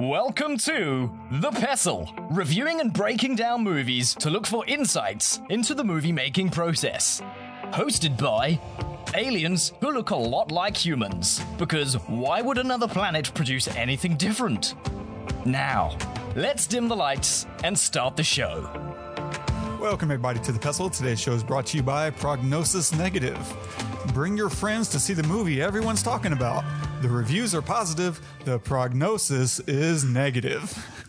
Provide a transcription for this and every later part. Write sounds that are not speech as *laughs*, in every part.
Welcome to The Pestle, reviewing and breaking down movies to look for insights into the movie making process. Hosted by aliens who look a lot like humans, because why would another planet produce anything different? Now, let's dim the lights and start the show. Welcome, everybody, to The Pestle. Today's show is brought to you by Prognosis Negative. Bring your friends to see the movie everyone's talking about. The reviews are positive, the prognosis is negative.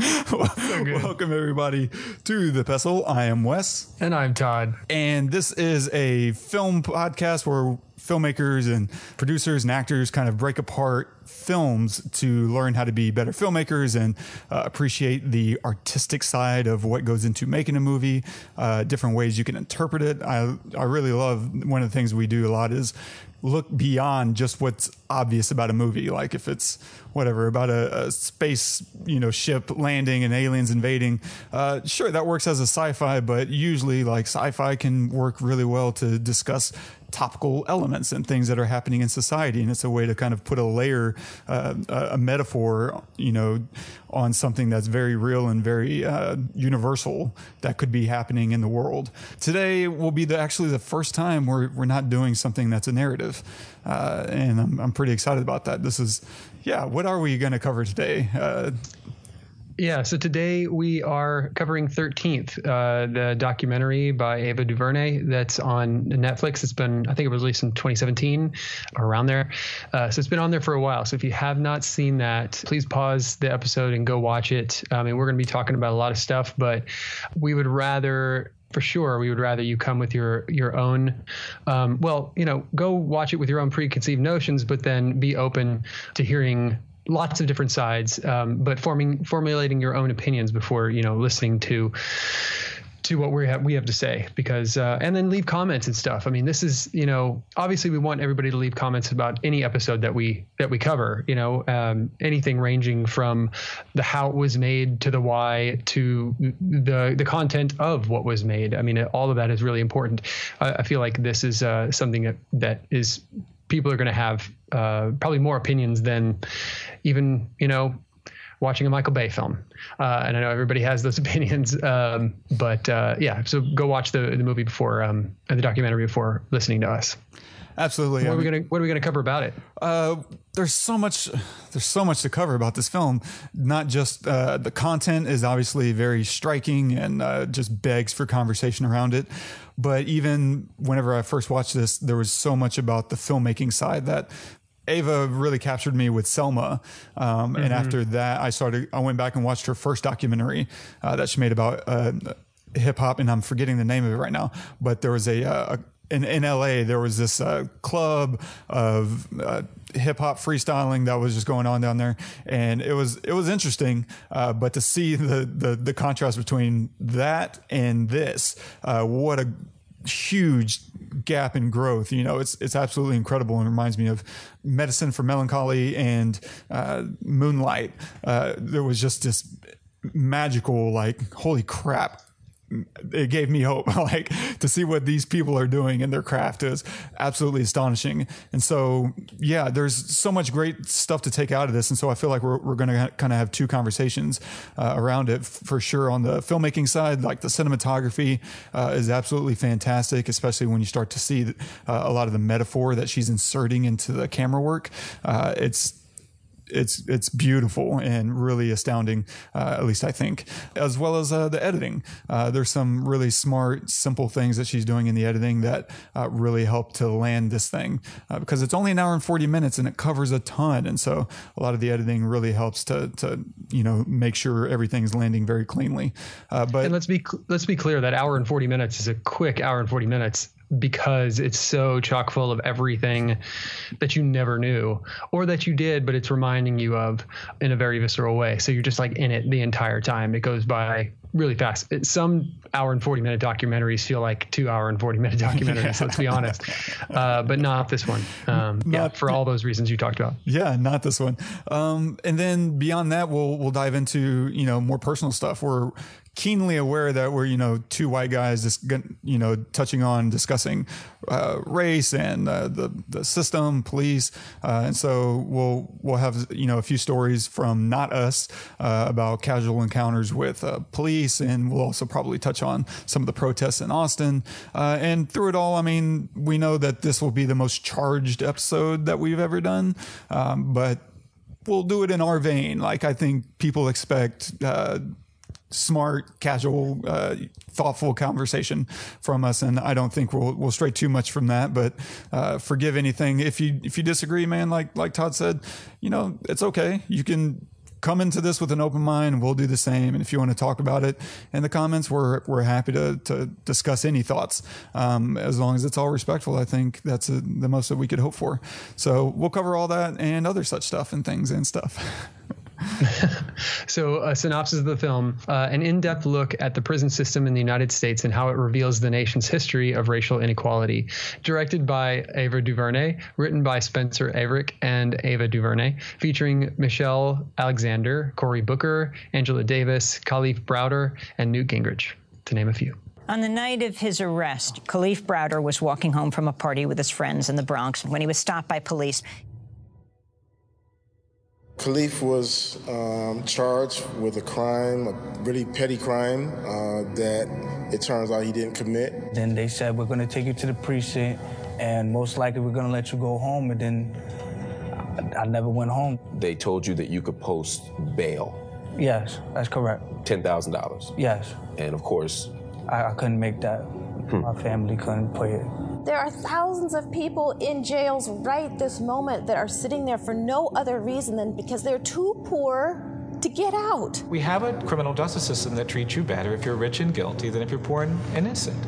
*laughs* Welcome, everybody, to The Pestle. I am Wes. And I'm Todd. And this is a film podcast where filmmakers and producers and actors kind of break apart films to learn how to be better filmmakers and uh, appreciate the artistic side of what goes into making a movie, uh, different ways you can interpret it. I, I really love one of the things we do a lot is look beyond just what's obvious about a movie. Like if it's whatever about a, a space, you know, ship landing and aliens invading, uh, sure that works as a sci-fi, but usually like sci-fi can work really well to discuss topical elements and things that are happening in society, and it's a way to kind of put a layer, uh, a metaphor, you know, on something that's very real and very uh, universal that could be happening in the world. Today will be the, actually the first time we're we're not doing something that's a narrative, uh, and I'm I'm pretty excited about that. This is, yeah. What are we going to cover today? Uh, yeah, so today we are covering 13th, uh, the documentary by Ava DuVernay that's on Netflix. It's been, I think it was released in 2017 around there. Uh, so it's been on there for a while. So if you have not seen that, please pause the episode and go watch it. I mean, we're going to be talking about a lot of stuff, but we would rather for sure we would rather you come with your your own um, well you know go watch it with your own preconceived notions but then be open to hearing lots of different sides, um, but forming formulating your own opinions before you know listening to to what we have we have to say because uh, and then leave comments and stuff. I mean, this is you know obviously we want everybody to leave comments about any episode that we that we cover. You know, um, anything ranging from the how it was made to the why to the the content of what was made. I mean, all of that is really important. I, I feel like this is uh, something that that is people are going to have uh, probably more opinions than even you know watching a Michael Bay film. Uh, and I know everybody has those *laughs* opinions, um, but uh, yeah. So go watch the the movie before um, the documentary before listening to us. Absolutely. What are we gonna What are we gonna cover about it? Uh, there's so much. There's so much to cover about this film. Not just uh, the content is obviously very striking and uh, just begs for conversation around it, but even whenever I first watched this, there was so much about the filmmaking side that Ava really captured me with Selma, um, mm-hmm. and after that, I started. I went back and watched her first documentary uh, that she made about uh, hip hop, and I'm forgetting the name of it right now. But there was a, uh, a in, in LA, there was this uh, club of uh, hip hop freestyling that was just going on down there, and it was it was interesting. Uh, but to see the, the the contrast between that and this, uh, what a huge gap in growth. You know, it's it's absolutely incredible and reminds me of Medicine for Melancholy and uh, Moonlight. Uh, there was just this magical, like, holy crap, it gave me hope *laughs* like to see what these people are doing in their craft is absolutely astonishing. And so yeah there's so much great stuff to take out of this. And so i feel like we're, we're going to kind of have two conversations uh, around it for sure. On the filmmaking side like the cinematography uh, is absolutely fantastic especially when you start to see uh, a lot of the metaphor that she's inserting into the camera work. Uh, it's it's it's beautiful and really astounding. Uh, at least I think, as well as uh, the editing. Uh, there's some really smart, simple things that she's doing in the editing that uh, really help to land this thing uh, because it's only an hour and 40 minutes and it covers a ton. And so a lot of the editing really helps to to you know make sure everything's landing very cleanly. Uh, but and let's be let's be clear that hour and 40 minutes is a quick hour and 40 minutes because it's so chock full of everything that you never knew or that you did but it's reminding you of in a very visceral way. So you're just like in it the entire time. It goes by really fast. It, some hour and 40 minute documentaries feel like two hour and 40 minute documentaries *laughs* let's be honest. Uh, but not this one. Um, not, yeah for all those reasons you talked about. Yeah not this one. Um, and then beyond that we'll we'll dive into you know more personal stuff. We're keenly aware that we're you know two white guys just you know touching on discussing uh, race and uh, the the system, police, uh, and so we'll we'll have you know a few stories from not us uh, about casual encounters with uh, police, and we'll also probably touch on some of the protests in Austin. Uh, and through it all, I mean, we know that this will be the most charged episode that we've ever done, um, but we'll do it in our vein. Like I think people expect smart, casual, uh, thoughtful conversation from us, and I don't think we'll we'll stray too much from that. But uh, forgive anything if you if you disagree, man. Like like Todd said, you know it's okay. You can come into this with an open mind. We'll do the same. And if you want to talk about it in the comments, we're we're happy to to discuss any thoughts. Um, as long as it's all respectful, I think that's a, the most that we could hope for. So we'll cover all that and other such stuff and things and stuff. *laughs* *laughs* so, a synopsis of the film uh, an in depth look at the prison system in the United States and how it reveals the nation's history of racial inequality. Directed by Ava DuVernay, written by Spencer Averick and Ava DuVernay, featuring Michelle Alexander, Cory Booker, Angela Davis, Kalief Browder, and Newt Gingrich, to name a few. On the night of his arrest, Kalief Browder was walking home from a party with his friends in the Bronx when he was stopped by police. Kalief was um, charged with a crime, a really petty crime uh, that it turns out he didn't commit. Then they said, We're going to take you to the precinct, and most likely we're going to let you go home. And then I, I never went home. They told you that you could post bail. Yes, that's correct. $10,000. Yes. And of course, I, I couldn't make that. Hmm. My family couldn't pay it. There are thousands of people in jails right this moment that are sitting there for no other reason than because they're too poor to get out. We have a criminal justice system that treats you better if you're rich and guilty than if you're poor and innocent.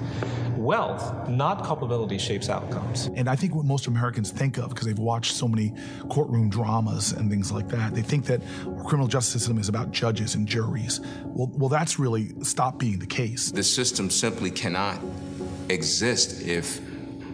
Wealth, not culpability, shapes outcomes. And I think what most Americans think of, because they've watched so many courtroom dramas and things like that, they think that criminal justice system is about judges and juries. Well, well, that's really stopped being the case. The system simply cannot exist if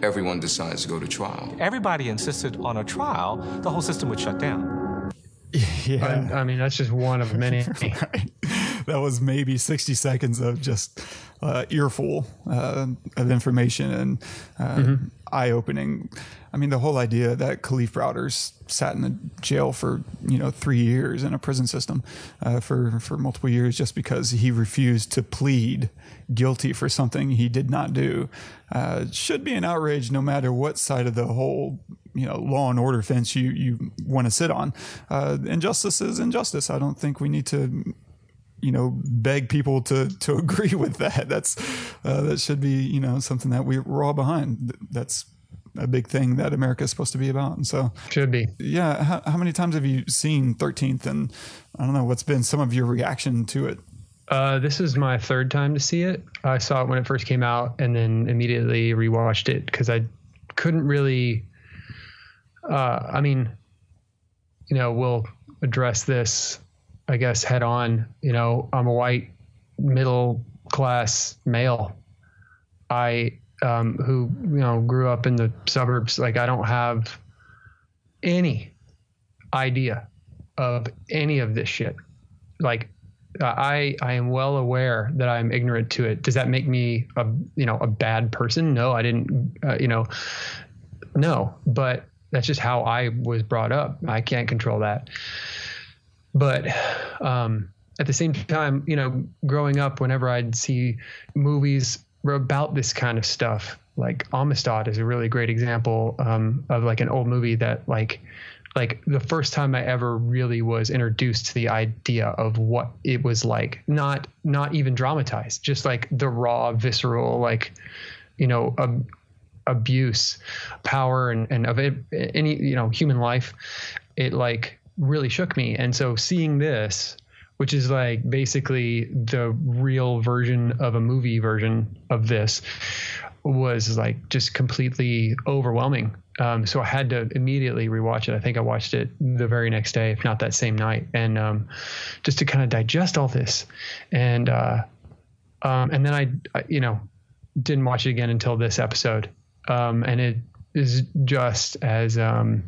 everyone decides to go to trial. Everybody insisted on a trial, the whole system would shut down. *laughs* Yeah. I, I mean, that's just one of many. right. *laughs* That was maybe 60 seconds of just uh, earful uh, of information and uh, mm-hmm. Eye opening. I mean, the whole idea that Kalief Browder's sat in the jail for you know three years in a prison system uh, for for multiple years just because he refused to plead guilty for something he did not do uh, should be an outrage no matter what side of the whole you know law and order fence you you want to sit on. Uh, injustice is injustice. I don't think we need to you know beg people to to *laughs* agree with that. That's uh, that should be you know something that we, we're all behind. That's a big thing that America is supposed to be about. And so should be. Yeah. How, how, many times have you seen 13th? And I don't know what's been some of your reaction to it. Uh, this is my third time to see it. I saw it when it first came out and then immediately rewatched it because I couldn't really. Uh, I mean, you know, we'll address this I guess, head on. You know, I'm a white middle class male. I um, who you know grew up in the suburbs. Like I don't have any idea of any of this shit. Like I I am well aware that I'm ignorant to it. Does that make me a you know a bad person? No, I didn't. Uh, you know, no. But that's just how I was brought up. I can't control that. But um, at the same time, you know, growing up, whenever I'd see movies about this kind of stuff, like Amistad is a really great example um, of like an old movie that like like the first time I ever really was introduced to the idea of what it was like, not not even dramatized, just like the raw, visceral, like you know, ab- abuse, power, and and of it, any you know human life. It like really shook me. And so seeing this, which is like basically the real version of a movie version of this, was like just completely overwhelming. Um, so I had to immediately rewatch it. I think I watched it the very next day, if not that same night, and um, just to kind of digest all this. And uh, um, and then I, I, you know, didn't watch it again until this episode. Um, and it is just as um,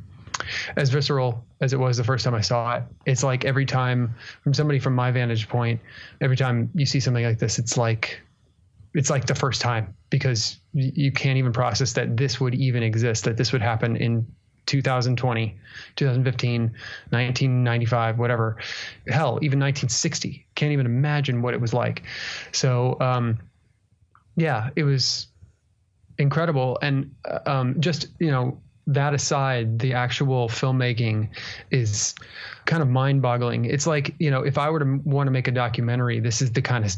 as visceral as it was the first time I saw it. It's like every time from somebody from my vantage point, every time you see something like this, it's like it's like the first time because you can't even process that this would even exist, that this would happen in 2020, 2015, 1995, whatever. Hell, even 1960. Can't even imagine what it was like. So, um, yeah, it was incredible. And uh, um, just, you know, that aside, the actual filmmaking is kind of mind boggling. It's like, you know, if I were to want to make a documentary, this is the kind of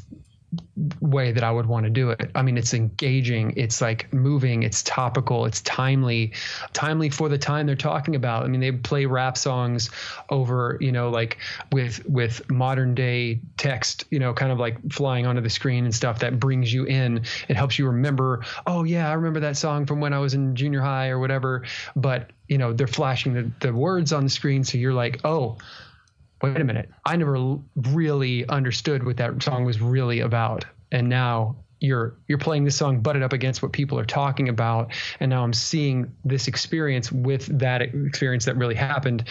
way that I would want to do it. I mean, it's engaging, it's like moving, it's topical, it's timely, timely for the time they're talking about. I mean, they play rap songs over, you know, like with with modern day text, you know, kind of like flying onto the screen and stuff that brings you in. It helps you remember, oh yeah, I remember that song from when I was in junior high or whatever. But you know, they're flashing the, the words on the screen, so you're like, oh wait a minute, I never really understood what that song was really about. And now you're you're playing this song butted up against what people are talking about. And now i'm seeing this experience with that experience that really happened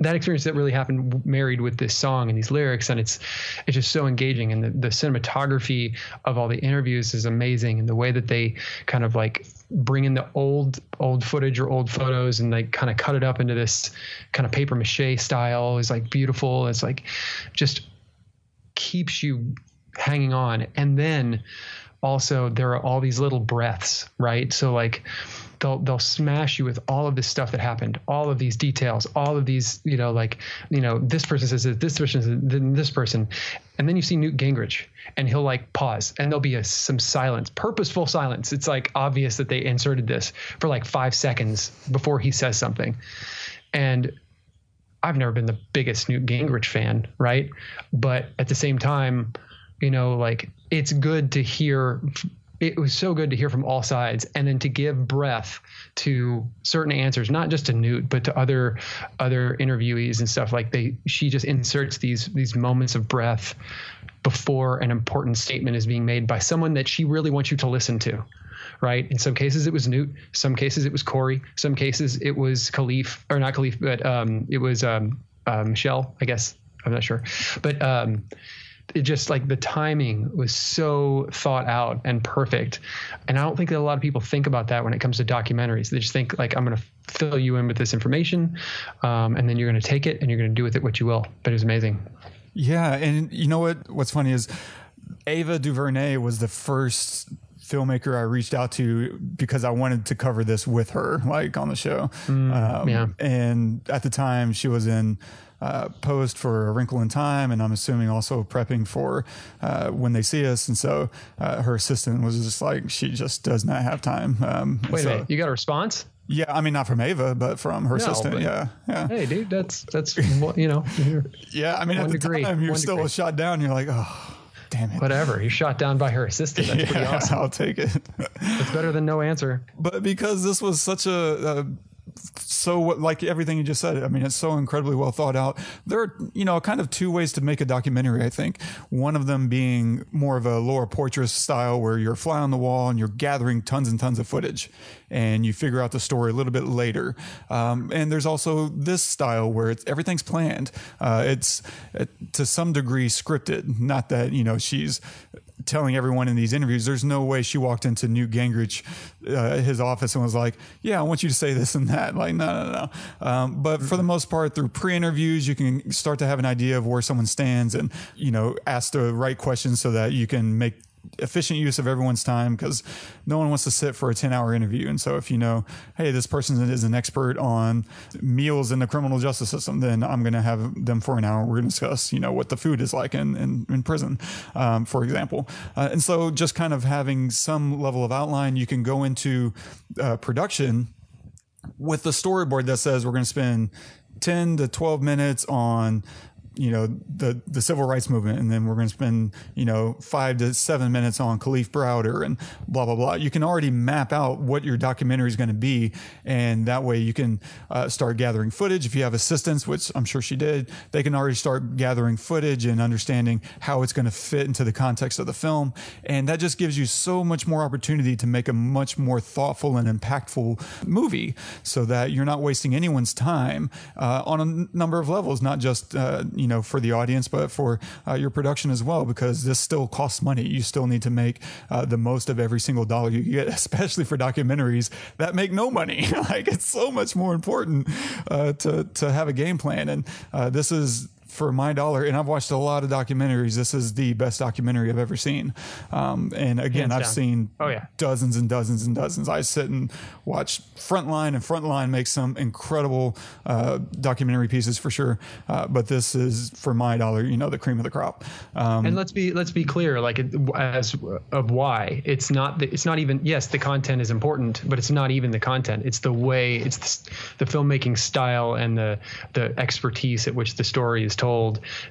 that experience that really happened married with this song and these lyrics and it's it's just so engaging and the, the cinematography of all the interviews is amazing and the way that they kind of like bring in the old old footage or old photos and like kind of cut it up into this kind of paper mache style is like beautiful. It's like just keeps you hanging on. And then also there are all these little breaths, right? So like they'll they'll smash you with all of this stuff that happened, all of these details, all of these, you know, like, you know, this person says this, this person says this person. And then you see Newt Gingrich and he'll like pause and there'll be a, some silence, purposeful silence. It's like obvious that they inserted this for like five seconds before he says something. And I've never been the biggest Newt Gingrich fan, right? But at the same time, you know, like it's good to hear it was so good to hear from all sides and then to give breath to certain answers not just to newt but to other other interviewees and stuff. Like they she just inserts these these moments of breath before an important statement is being made by someone that she really wants you to listen to right? In some cases it was newt. Some cases it was cory. Some cases it was kalief or not kalief but um, it was um, uh, michelle i guess. I'm not sure. But um, it just like the timing was so thought out and perfect. And I don't think that a lot of people think about that when it comes to documentaries. They just think like I'm going to fill you in with this information, um, and then you're going to take it and you're going to do with it what you will. But it was amazing. Yeah, and you know what? What's funny is Ava DuVernay was the first filmmaker I reached out to because I wanted to cover this with her, like on the show. Mm, um, yeah. And at the time, she was in uh, post for A Wrinkle in Time, and I'm assuming also prepping for uh, When They See Us. And so uh, her assistant was just like, she just does not have time. Um, Wait so, a minute, you got a response? Yeah, I mean not from Ava, but from her no, assistant. Yeah, yeah. Hey, dude, that's that's you know. yeah, I mean at the degree, time you're still degree. shot down. You're like, oh, damn it. Whatever. You're shot down by her assistant. That's *laughs* yeah, pretty awesome. I'll take it. it's better than no answer. But because this was such a, a so like everything you just said i mean it's so incredibly well thought out. There are you know kind of two ways to make a documentary i think. One of them being more of a Laura Poitras style where you're fly on the wall and you're gathering tons and tons of footage and you figure out the story a little bit later. Um, and there's also this style where it's everything's planned. Uh, it's uh, to some degree scripted. Not that you know she's telling everyone in these interviews, there's no way she walked into Newt Gingrich, uh, his office, and was like, "Yeah, I want you to say this and that." *laughs* Like, no, no, no. Um, but for the most part, through pre-interviews, you can start to have an idea of where someone stands, and you know, ask the right questions so that you can make efficient use of everyone's time because no one wants to sit for a 10 hour interview. And so if you know, hey, this person is an expert on meals in the criminal justice system, then I'm going to have them for an hour. We're going to discuss, you know, what the food is like in, in, in prison, um, for example. Uh, and so just kind of having some level of outline, you can go into uh, production with the storyboard that says we're going to spend 10 to 12 minutes on you know the the civil rights movement, and then we're going to spend you know five to seven minutes on Kalief Browder and blah blah blah. You can already map out what your documentary is going to be, and that way you can uh, start gathering footage. If you have assistants, which I'm sure she did, they can already start gathering footage and understanding how it's going to fit into the context of the film, and that just gives you so much more opportunity to make a much more thoughtful and impactful movie, so that you're not wasting anyone's time uh, on a n- number of levels, not just uh, you know for the audience, but for uh, your production as well, because this still costs money. You still need to make uh, the most of every single dollar you get, *laughs* especially for documentaries that make no money. *laughs* like it's so much more important uh, to to have a game plan, and uh, this is for my dollar, and I've watched a lot of documentaries. This is the best documentary I've ever seen. Um, and again, Hands I've down. seen Oh, yeah. dozens and dozens and dozens. I sit and watch Frontline, and Frontline makes some incredible uh, documentary pieces for sure. Uh, but this is for my dollar, you know, the cream of the crop. Um, and let's be let's be clear like as of why it's not the, it's not even yes the content is important but it's not even the content it's the way it's the, the filmmaking style and the the expertise at which the story is told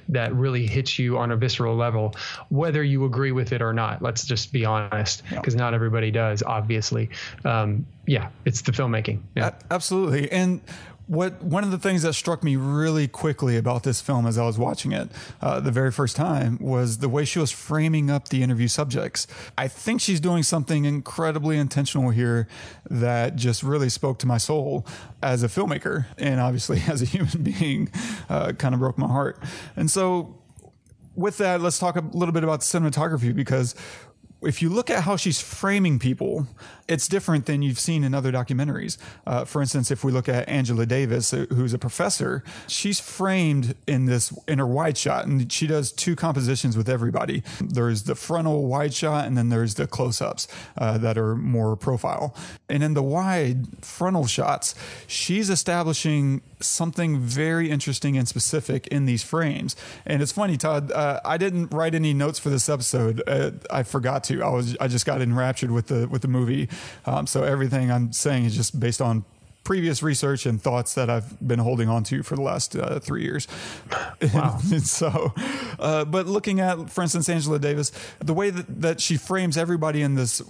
that really hits you on a visceral level whether you agree with it or not. Let's just be honest because not everybody does obviously. Um, yeah it's the filmmaking. Yeah. A- Absolutely. And what one of the things that struck me really quickly about this film as I was watching it uh, the very first time was the way she was framing up the interview subjects. I think she's doing something incredibly intentional here that just really spoke to my soul as a filmmaker and obviously *laughs* as a human being, uh, kind of broke my heart. And so with that, let's talk a little bit about cinematography because if you look at how she's framing people, it's different than you've seen in other documentaries. Uh, for instance, if we look at Angela Davis, uh, who's a professor, she's framed in this in her wide shot, and she does two compositions with everybody. There's the frontal wide shot, and then there's the close-ups uh, that are more profile. And in the wide frontal shots, she's establishing something very interesting and specific in these frames. And it's funny, Todd. Uh, I didn't write any notes for this episode. Uh, I forgot to. I was I just got enraptured with the with the movie. Um, so everything I'm saying is just based on previous research and thoughts that I've been holding on to for the last uh, three years. Wow. *laughs* so, uh, but looking at, for instance, Angela Davis, the way that, that she frames everybody in this,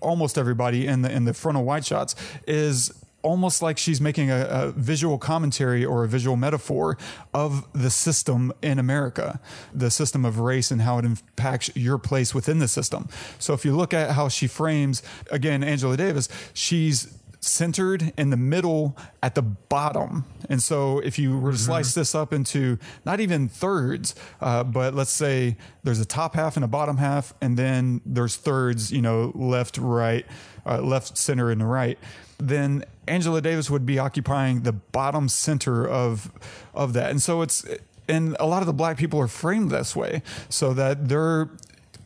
almost everybody in the in the frontal wide shots is almost like she's making a, a visual commentary or a visual metaphor of the system in America, the system of race and how it impacts your place within the system. So if you look at how she frames, again, Angela Davis, she's centered in the middle at the bottom. And so if you were to slice this up into not even thirds, uh, but let's say there's a top half and a bottom half, and then there's thirds, you know, left, right, uh, left, center, and the right, then Angela Davis would be occupying the bottom center of of that. And so it's and a lot of the black people are framed this way so that they're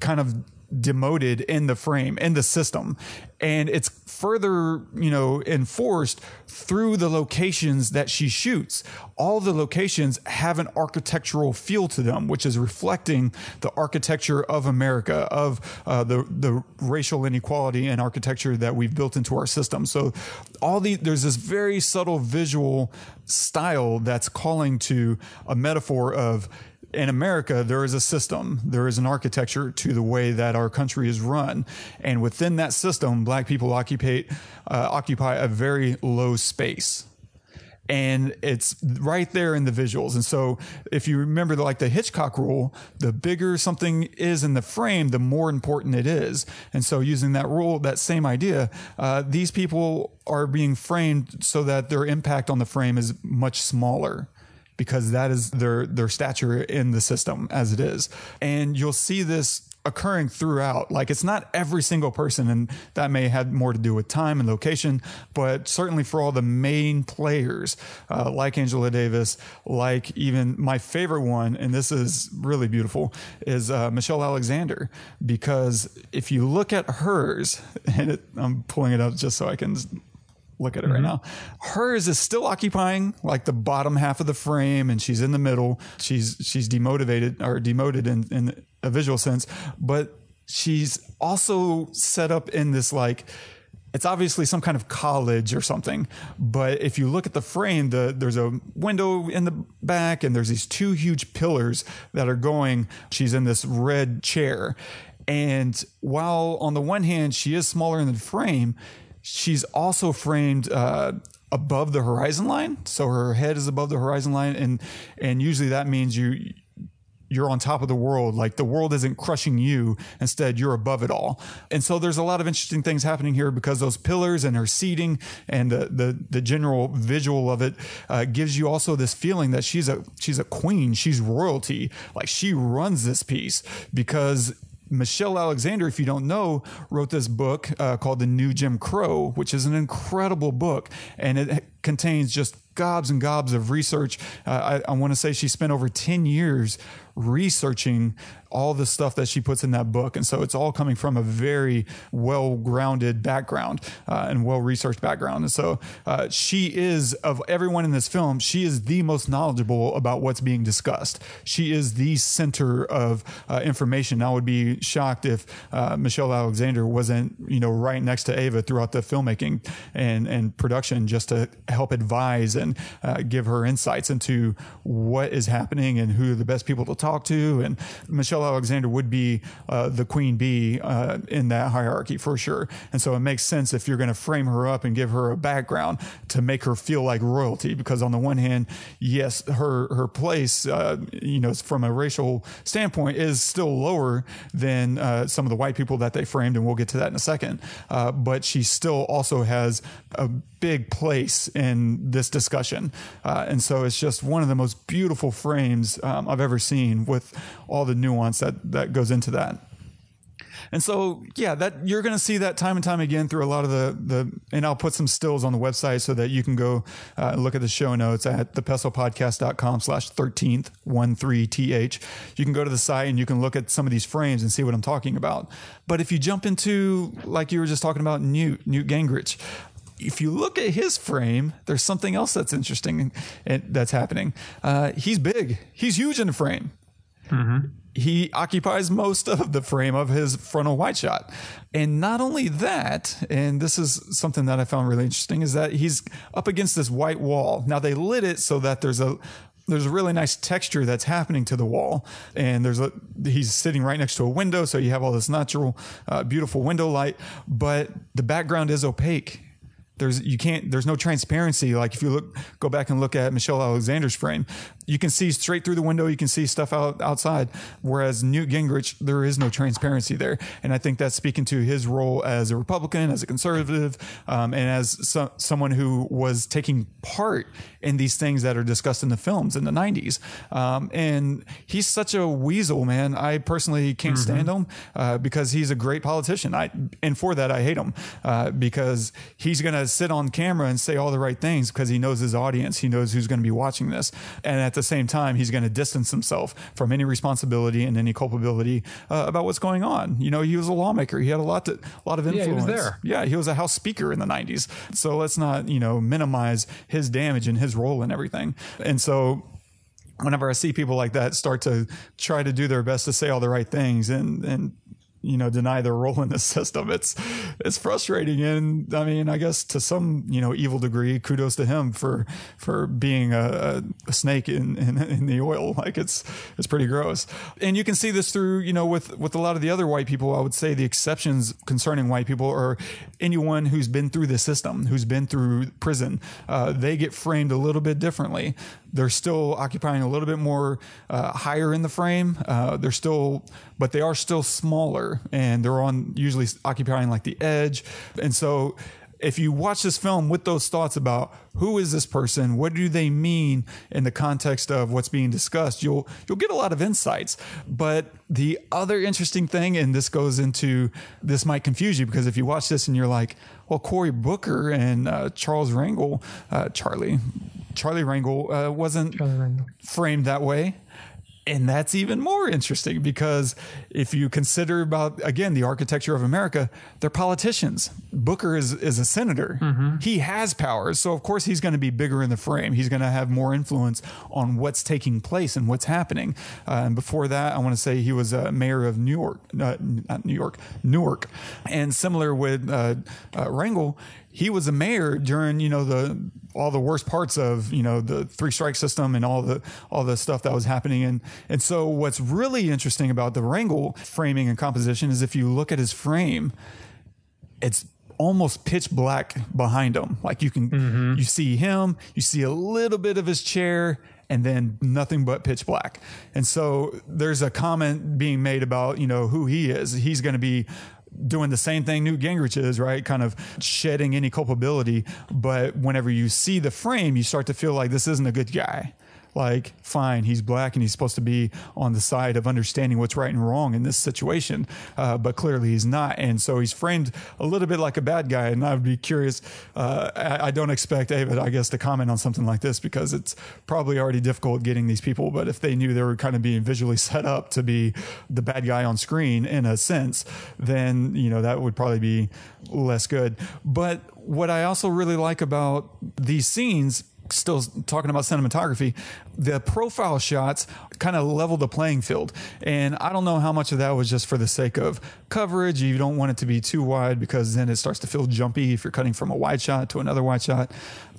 kind of demoted in the frame in the system. And it's further you know enforced through the locations that she shoots. All the locations have an architectural feel to them which is reflecting the architecture of america of uh, the the racial inequality and architecture that we've built into our system. So all the there's this very subtle visual style that's calling to a metaphor of in America, there is a system, there is an architecture to the way that our country is run, and within that system, black people occupy uh, occupy a very low space. And it's right there in the visuals. And so, if you remember, like the Hitchcock rule, the bigger something is in the frame, the more important it is. And so, using that rule, that same idea, uh, these people are being framed so that their impact on the frame is much smaller because that is their their stature in the system as it is. And you'll see this occurring throughout. Like it's not every single person, and that may have more to do with time and location, but certainly for all the main players, uh, like Angela Davis, like even my favorite one, and this is really beautiful, is uh, Michelle Alexander. Because if you look at hers, *laughs* and it, I'm pulling it up just so I can look at it right mm-hmm. now. Hers is still occupying like the bottom half of the frame, and she's in the middle. She's she's demotivated or demoted in, in a visual sense, but she's also set up in this like it's obviously some kind of college or something. But if you look at the frame, the there's a window in the back, and there's these two huge pillars that are going. She's in this red chair, and while on the one hand she is smaller in the frame, she's also framed. Uh, above the horizon line so her head is above the horizon line and and usually that means you you're on top of the world. Like the world isn't crushing you. Instead, you're above it all. And so there's a lot of interesting things happening here because those pillars and her seating and the the, the general visual of it uh, gives you also this feeling that she's a she's a queen. She's royalty. Like she runs this piece because Michelle Alexander, if you don't know, wrote this book uh, called The New Jim Crow, which is an incredible book. And it contains just gobs and gobs of research. Uh, I, I want to say she spent over 10 years researching all the stuff that she puts in that book. And so it's all coming from a very well grounded background uh, and well researched background. And so uh, she is, of everyone in this film, she is the most knowledgeable about what's being discussed. She is the center of uh, information. I would be shocked if uh, Michelle Alexander wasn't, you know, right next to Ava throughout the filmmaking and, and production just to help advise and uh, give her insights into what is happening and who are the best people to talk to. And Michelle Alexander would be uh, the queen bee uh, in that hierarchy for sure. And so it makes sense if you're going to frame her up and give her a background to make her feel like royalty. Because on the one hand, yes, her her place, uh, you know, from a racial standpoint, is still lower than uh, some of the white people that they framed, and we'll get to that in a second. Uh, but she still also has a big place in this discussion. Uh, and so it's just one of the most beautiful frames um, I've ever seen with all the nuance that, that goes into that. And so, yeah, that you're going to see that time and time again through a lot of the the. And I'll put some stills on the website so that you can go uh, look at the show notes at thepestlepodcast.com slash thirteenth one three th. You can go to the site and you can look at some of these frames and see what I'm talking about. But if you jump into like you were just talking about Newt Newt Gingrich, if you look at his frame, there's something else that's interesting and that's happening. Uh, he's big. He's huge in the frame. Mm-hmm. He occupies most of the frame of his frontal wide shot. And not only that, and this is something that I found really interesting, is that he's up against this white wall. Now they lit it so that there's a there's a really nice texture that's happening to the wall and there's a he's sitting right next to a window so you have all this natural uh, beautiful window light but the background is opaque there's you can't there's no transparency like if you look go back and look at Michelle Alexander's frame you can see straight through the window you can see stuff out outside whereas Newt Gingrich there is no transparency there and I think that's speaking to his role as a Republican as a conservative um, and as so, someone who was taking part in these things that are discussed in the films in the 90s um, and he's such a weasel man I personally can't Mm-hmm. stand him uh, because he's a great politician I and for that I hate him uh, because he's gonna sit on camera and say all the right things because he knows his audience. He knows who's going to be watching this. And at the same time, he's going to distance himself from any responsibility and any culpability uh, about what's going on. You know, he was a lawmaker. He had a lot to, a lot of influence. Yeah, he was there. Yeah, he was a House Speaker in the 90s. So let's not, you know, minimize his damage and his role in everything. And so whenever I see people like that start to try to do their best to say all the right things and, and, you know, deny their role in the system. It's it's frustrating, and I mean, I guess to some you know evil degree, kudos to him for for being a, a snake in, in in the oil. Like it's it's pretty gross, and you can see this through you know with with a lot of the other white people. I would say the exceptions concerning white people are anyone who's been through the system, who's been through prison. Uh, they get framed a little bit differently. They're still occupying a little bit more uh, higher in the frame. Uh, they're still, but they are still smaller, and they're on usually occupying like the edge. And so, if you watch this film with those thoughts about who is this person, what do they mean in the context of what's being discussed, you'll you'll get a lot of insights. But the other interesting thing, and this goes into this might confuse you because if you watch this and you're like, well, Cory Booker and uh, Charles Rangel, uh, Charlie, Charlie Rangel uh, wasn't framed that way. And that's even more interesting because if you consider about again the architecture of America, they're politicians. Booker is is a senator. He has powers, so of course he's going to be bigger in the frame. He's going to have more influence on what's taking place and what's happening. Uh, and before that, I want to say he was a mayor of New York, uh, not New York, Newark, and similar with uh, uh, Rangel he was a mayor during you know the all the worst parts of you know the three strike system and all the all the stuff that was happening and and so what's really interesting about the Rangel framing and composition is if you look at his frame it's almost pitch black behind him like you can mm-hmm. you see him you see a little bit of his chair and then nothing but pitch black. And so there's a comment being made about, you know, who he is. He's going to be doing the same thing Newt Gingrich is, right? Kind of shedding any culpability. But whenever you see the frame, you start to feel like this isn't a good guy. Like, fine, he's black and he's supposed to be on the side of understanding what's right and wrong in this situation, uh, but clearly he's not. And so he's framed a little bit like a bad guy. And I would be curious. Uh, I, I don't expect David, I guess, to comment on something like this because it's probably already difficult getting these people. But if they knew they were kind of being visually set up to be the bad guy on screen in a sense, then, you know, that would probably be less good. But what I also really like about these scenes still talking about cinematography, the profile shots kind of level the playing field. And I don't know how much of that was just for the sake of coverage. You don't want it to be too wide because then it starts to feel jumpy if you're cutting from a wide shot to another wide shot.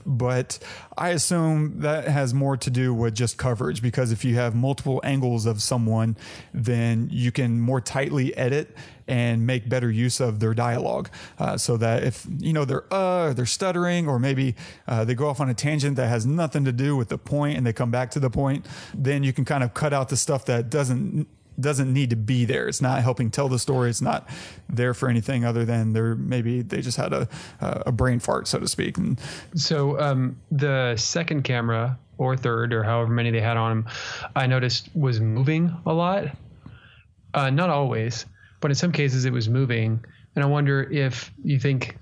But I assume that has more to do with just coverage because if you have multiple angles of someone, then you can more tightly edit and make better use of their dialogue. Uh, so that if you know they're uh they're stuttering or maybe uh, they go off on a tangent that has nothing to do with the point and they come back to the point then you can kind of cut out the stuff that doesn't doesn't need to be there it's not helping tell the story it's not there for anything other than they're maybe they just had a a brain fart so to speak and So um, the second camera or third or however many they had on them, I noticed was moving a lot. Uh, not always, but in some cases it was moving. And I wonder if you think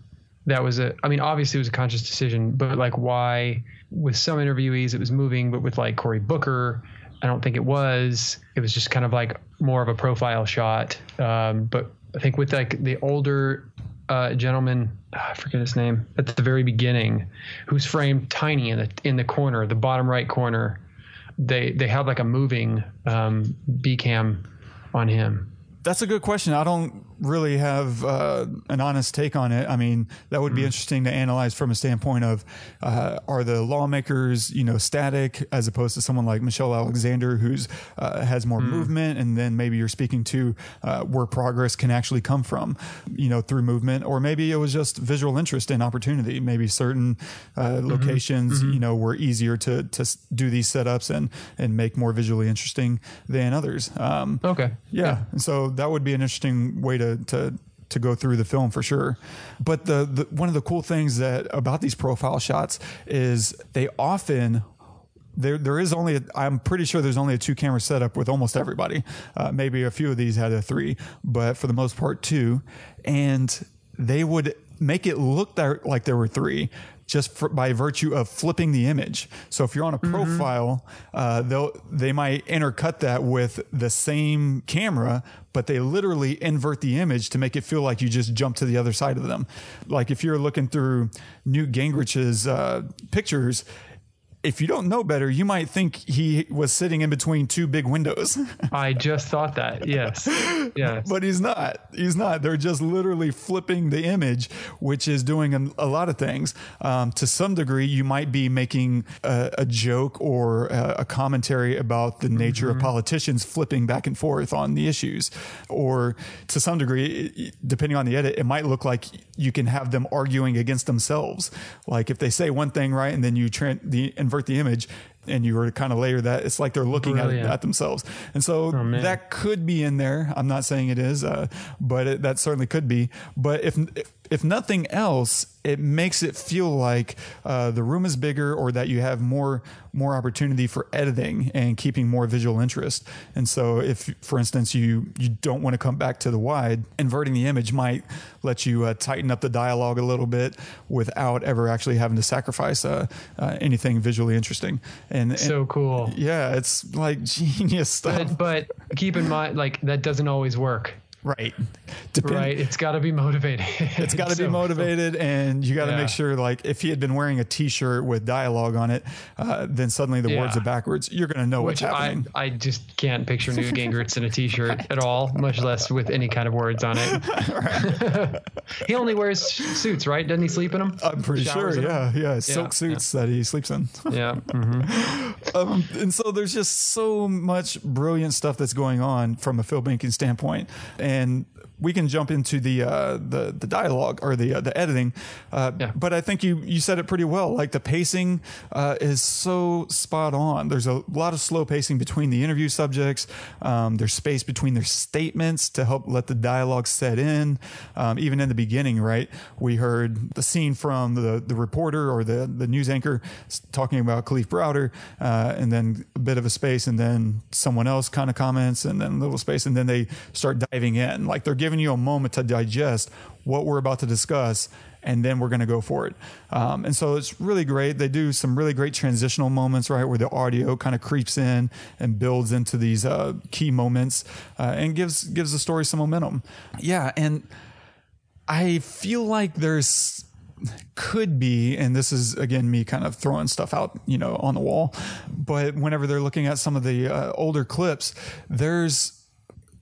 that was a. I mean, obviously it was a conscious decision, but like why with some interviewees it was moving, but with like Cory Booker. I don't think it was. It was just kind of like more of a profile shot. Um, but I think with like the older uh, gentleman, ah, I forget his name, at the very beginning, who's framed tiny in the in the corner, the bottom right corner. They they had like a moving um, B cam on him. That's a good question. I don't really have uh, an honest take on it. I mean, that would be interesting to analyze from a standpoint of uh, are the lawmakers, you know, static as opposed to someone like Michelle Alexander, who's uh, has more movement, and then maybe you're speaking to uh, where progress can actually come from, you know, through movement, or maybe it was just visual interest and opportunity. Maybe certain uh, locations, you know, were easier to to do these setups and and make more visually interesting than others. Um, Okay. yeah. And so that would be an interesting way to to to go through the film for sure. But the, the one of the cool things that about these profile shots is they often there there is only a, I'm pretty sure there's only a two camera setup with almost everybody. Uh, maybe a few of these had a three, but for the most part two. And they would make it look there, like there were three just for, by virtue of flipping the image. So if you're on a profile, uh, they'll they might intercut that with the same camera, but they literally invert the image to make it feel like you just jump to the other side of them. Like if you're looking through Newt Gingrich's uh, pictures. If you don't know better, you might think he was sitting in between two big windows. *laughs* I just thought that. Yes. Yes. but he's not. He's not. They're just literally flipping the image, which is doing a, a lot of things. Um, to some degree, you might be making a, a joke or a, a commentary about the nature of politicians flipping back and forth on the issues, or to some degree, depending on the edit, it might look like you can have them arguing against themselves. Like if they say one thing right and then you tran the invert the image. And you were to kind of layer that, it's like they're looking at, at themselves. And so man. that could be in there. I'm not saying it is, uh, but it, that certainly could be. But if if nothing else, it makes it feel like uh, the room is bigger or that you have more more opportunity for editing and keeping more visual interest. And so, if for instance you you don't want to come back to the wide, inverting the image might let you uh, tighten up the dialogue a little bit without ever actually having to sacrifice uh, uh anything visually interesting. And, and, so cool. Yeah, it's like *laughs* genius stuff. But, but keep in mind, like that doesn't always work. Right. Depend- right. It's got to be motivated. it's got to *laughs* so, be motivated, and you got to yeah. make sure, like, if he had been wearing a T-shirt with dialogue on it, uh, then suddenly the yeah. words are backwards. You're going to know Which what's happening. I, I just can't picture Newt *laughs* Gingrich in a T-shirt at all, much less with any kind of words on it. *laughs* he only wears suits, right? Doesn't he sleep in them? I'm pretty sure. Yeah, yeah, silk yeah. suits that he sleeps in. yeah. Mm-hmm. um, and so there's just so much brilliant stuff that's going on from a filmmaking standpoint. And and we can jump into the uh, the the dialogue or the uh, the editing. Uh, yeah. But I think you you said it pretty well. Like the pacing uh, is so spot on. There's a lot of slow pacing between the interview subjects. Um, there's space between their statements to help let the dialogue set in. Um, even in the beginning, right, we heard the scene from the the reporter or the the news anchor talking about Kalief Browder, uh, and then a bit of a space, and then someone else kind of comments, and then a little space, and then they start diving in. Like they're giving you a moment to digest what we're about to discuss and then we're going to go for it. Um, and so it's really great. They do some really great transitional moments, right, where the audio kind of creeps in and builds into these uh, key moments uh, and gives gives the story some momentum. Yeah, and I feel like there's could be, and this is again me kind of throwing stuff out, you know, on the wall. But whenever they're looking at some of the uh, older clips, there's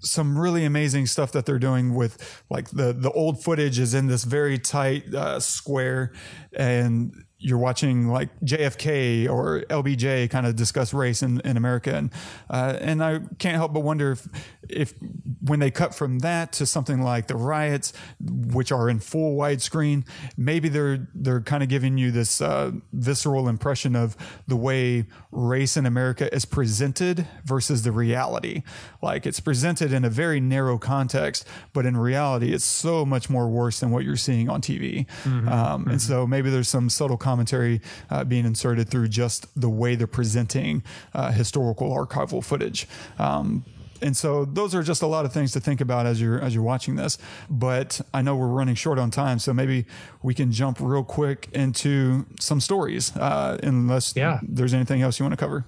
some really amazing stuff that they're doing with like the the old footage is in this very tight uh, square. And you're watching like JFK or LBJ kind of discuss race in, in America. And, uh, and I can't help but wonder if, if when they cut from that to something like the riots, which are in full widescreen, maybe they're, they're kind of giving you this uh, visceral impression of the way race in America is presented versus the reality. Like it's presented in a very narrow context, but in reality, it's so much more worse than what you're seeing on TV. Mm-hmm. Um, mm-hmm. And so maybe there's some subtle commentary uh, being inserted through just the way they're presenting uh, historical archival footage. Um, and so those are just a lot of things to think about as you're as you're watching this. But I know we're running short on time, so maybe we can jump real quick into some stories, uh, unless yeah. there's anything else you want to cover.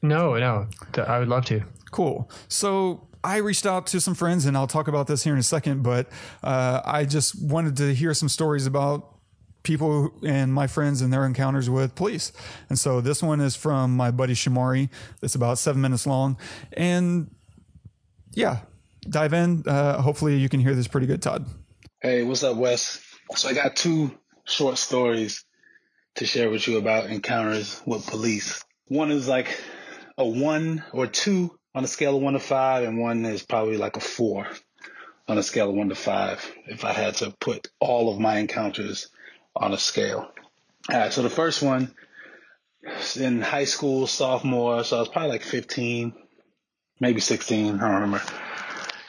No, no, I would love to. Cool. So I reached out to some friends, and I'll talk about this here in a second. But uh, I just wanted to hear some stories about people and my friends and their encounters with police. And so this one is from my buddy Shomari. It's about seven minutes long. And yeah, dive in. Uh, hopefully you can hear this pretty good, Todd. Hey, what's up, Wes? So I got two short stories to share with you about encounters with police. One is like a one or two on a scale of one to five, and one is probably like a four on a scale of one to five if I had to put all of my encounters on a scale. All right, so the first one in high school, sophomore, so I was probably like 15, maybe 16, I don't remember.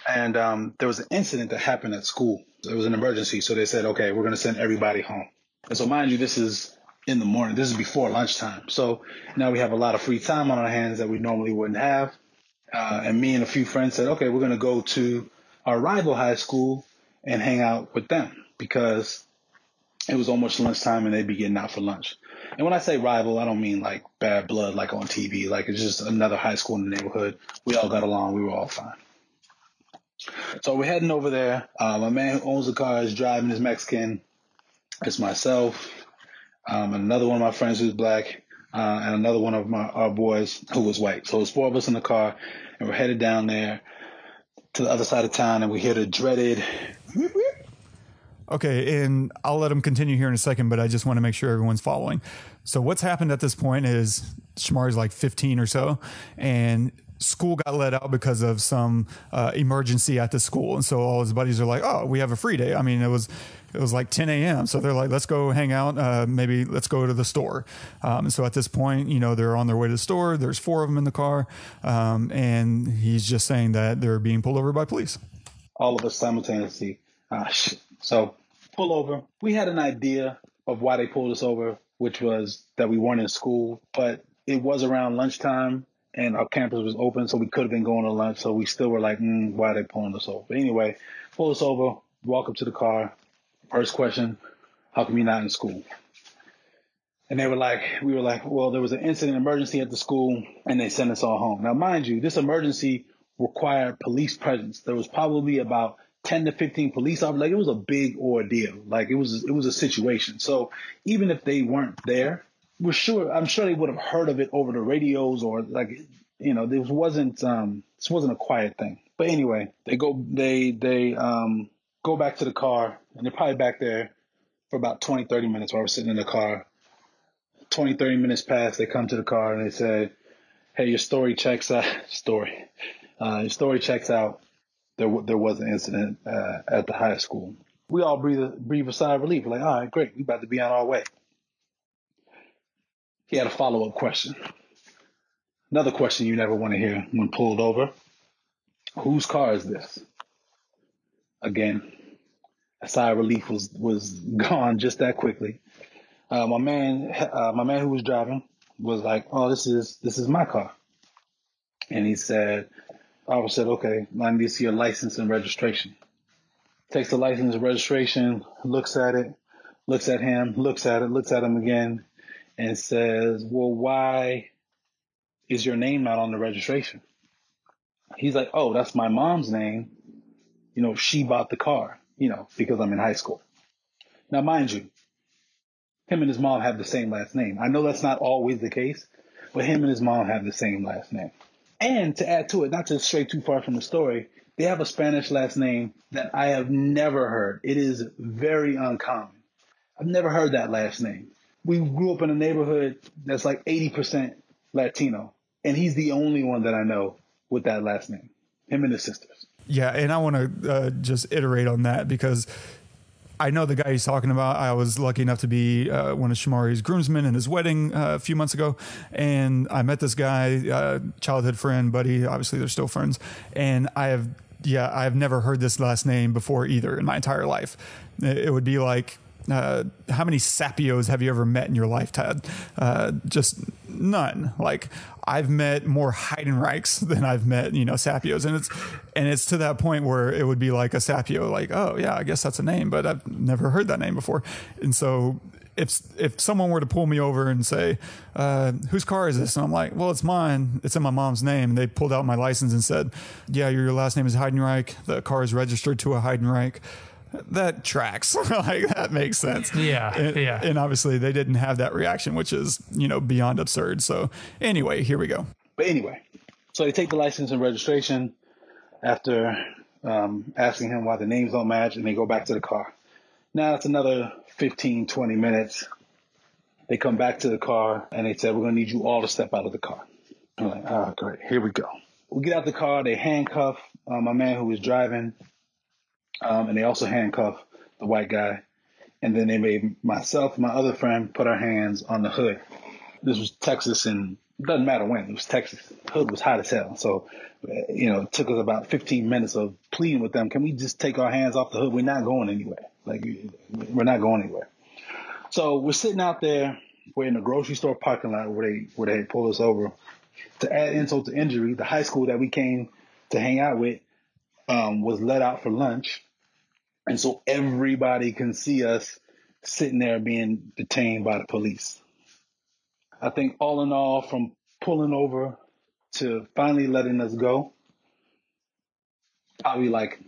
And um, there was an incident that happened at school. It was an emergency, so they said, okay, we're going to send everybody home. And so, mind you, this is in the morning. This is before lunchtime. So now we have a lot of free time on our hands that we normally wouldn't have. Uh, and me and a few friends said, okay, we're going to go to our rival high school and hang out with them because it was almost lunchtime and they'd be getting out for lunch. And when I say rival, I don't mean like bad blood like on TV. Like it's just another high school in the neighborhood. We all got along. We were all fine. So we're heading over there. Uh, my man who owns the car is driving. Is Mexican. It's myself, um, another one of my friends who's black, uh, and another one of my our boys who was white. So it's four of us in the car, and we're headed down there to the other side of town, and we hear the dreaded Okay, and I'll let him continue here in a second, but I just want to make sure everyone's following. So what's happened at this point is Shamar's like 15 or so, and school got let out because of some uh, emergency at the school, and so all his buddies are like, "Oh, we have a free day." I mean, it was it was like 10 a.m. So they're like, let's go hang out. Uh, maybe let's go to the store. Um, so at this point, you know, they're on their way to the store. There's four of them in the car. Um, and he's just saying that they're being pulled over by police. All of us simultaneously. Ah, shit. So pull over. We had an idea of why they pulled us over, which was that we weren't in school, but it was around lunchtime and our campus was open, so we could have been going to lunch. So we still were like, mm, why are they pulling us over? But anyway, pull us over, walk up to the car. First question, how come you're not in school? And they were like, we were like, well, there was an incident emergency at the school and they sent us all home. Now, mind you, this emergency required police presence. There was probably about 10 to 15 police officers. Like it was a big ordeal. Like it was, it was a situation. So even if they weren't there, we're sure, I'm sure they would have heard of it over the radios or like, you know, this wasn't, um, this wasn't a quiet thing. But anyway, they go, they, they, um, go back to the car and they're probably back there for about 20, 30 minutes while we're sitting in the car 20, 30 minutes pass, they come to the car and they say, Hey, your story checks out. *laughs* Story. Uh, your story checks out. There, there was an incident uh, at the high school. We all breathe a, breathe a sigh of relief. We're like, all right, great. We about to be on our way. He had a follow up question. Another question you never want to hear when pulled over. Whose car is this? Again, a sigh of relief was, was *laughs* gone just that quickly. Uh, my man, uh, my man who was driving was like, "Oh, this is this is my car," and he said, "I said, okay, I need to see your license and registration." Takes the license and registration, looks at it, looks at him, looks at it, looks at him again, and says, "Well, why is your name not on the registration?" He's like, "Oh, that's my mom's name. You know, she bought the car. You know, because I'm in high school." Now, mind you, him and his mom have the same last name. I know that's not always the case, but him and his mom have the same last name. And to add to it, not to stray too far from the story, they have a Spanish last name that I have never heard. It is very uncommon. I've never heard that last name. We grew up in a neighborhood that's like 80% Latino, and he's the only one that I know with that last name. Him and his sisters. Yeah, and I want to uh, just iterate on that because I know the guy he's talking about. I was lucky enough to be uh, one of Shomari's groomsmen in his wedding uh, a few months ago, and I met this guy, uh, childhood friend, buddy. Obviously, they're still friends, and I have, yeah, I have never heard this last name before either in my entire life. It would be like uh, how many Sapios have you ever met in your life, Ted? Uh, just none. Like I've met more Heidenreichs *laughs* than I've met, you know, Sapios, and it's and it's to that point where it would be like a Sapio, like, oh yeah, I guess that's a name, but I've never heard that name before, and so. If if someone were to pull me over and say, uh, "Whose car is this?" and I'm like, "Well, it's mine. It's in my mom's name," and they pulled out my license and said, "Yeah, your last name is Heidenreich. The car is registered to a Heidenreich." That tracks. *laughs* like that makes sense. Yeah. And, yeah. And obviously they didn't have that reaction, which is, you know, beyond absurd. So anyway, here we go. But anyway, so they take the license and registration after um, asking him why the names don't match and they go back to the car. Now it's another 15, 20 minutes. They come back to the car and they said, we're going to need you all to step out of the car. I'm like, oh, great. Here we go. We get out the car. They handcuff uh, my man who was driving um, and they also handcuffed the white guy. And then they made myself and my other friend put our hands on the hood. This was Texas and doesn't matter when, it was Texas. The hood was hot as hell. So, you know, it took us about 15 minutes of pleading with them. Can we just take our hands off the hood? We're not going anywhere. Like, we're not going anywhere. So we're sitting out there. We're in a grocery store parking lot where they, where they pulled us over. To add insult to injury, the high school that we came to hang out with um, was let out for lunch. And so everybody can see us sitting there being detained by the police. I think all in all, from pulling over to finally letting us go, probably like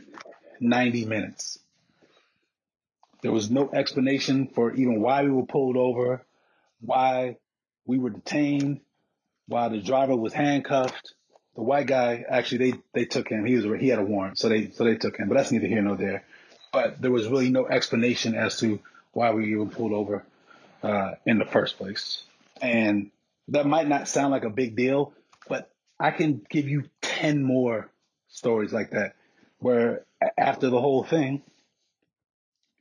90 minutes. There was no explanation for even why we were pulled over, why we were detained, why the driver was handcuffed. The white guy, actually, they, they took him. He was, he had a warrant, so they, so they took him, but that's neither here nor there but there was really no explanation as to why we even pulled over uh, in the first place. And that might not sound like a big deal, but I can give you 10 more stories like that where after the whole thing,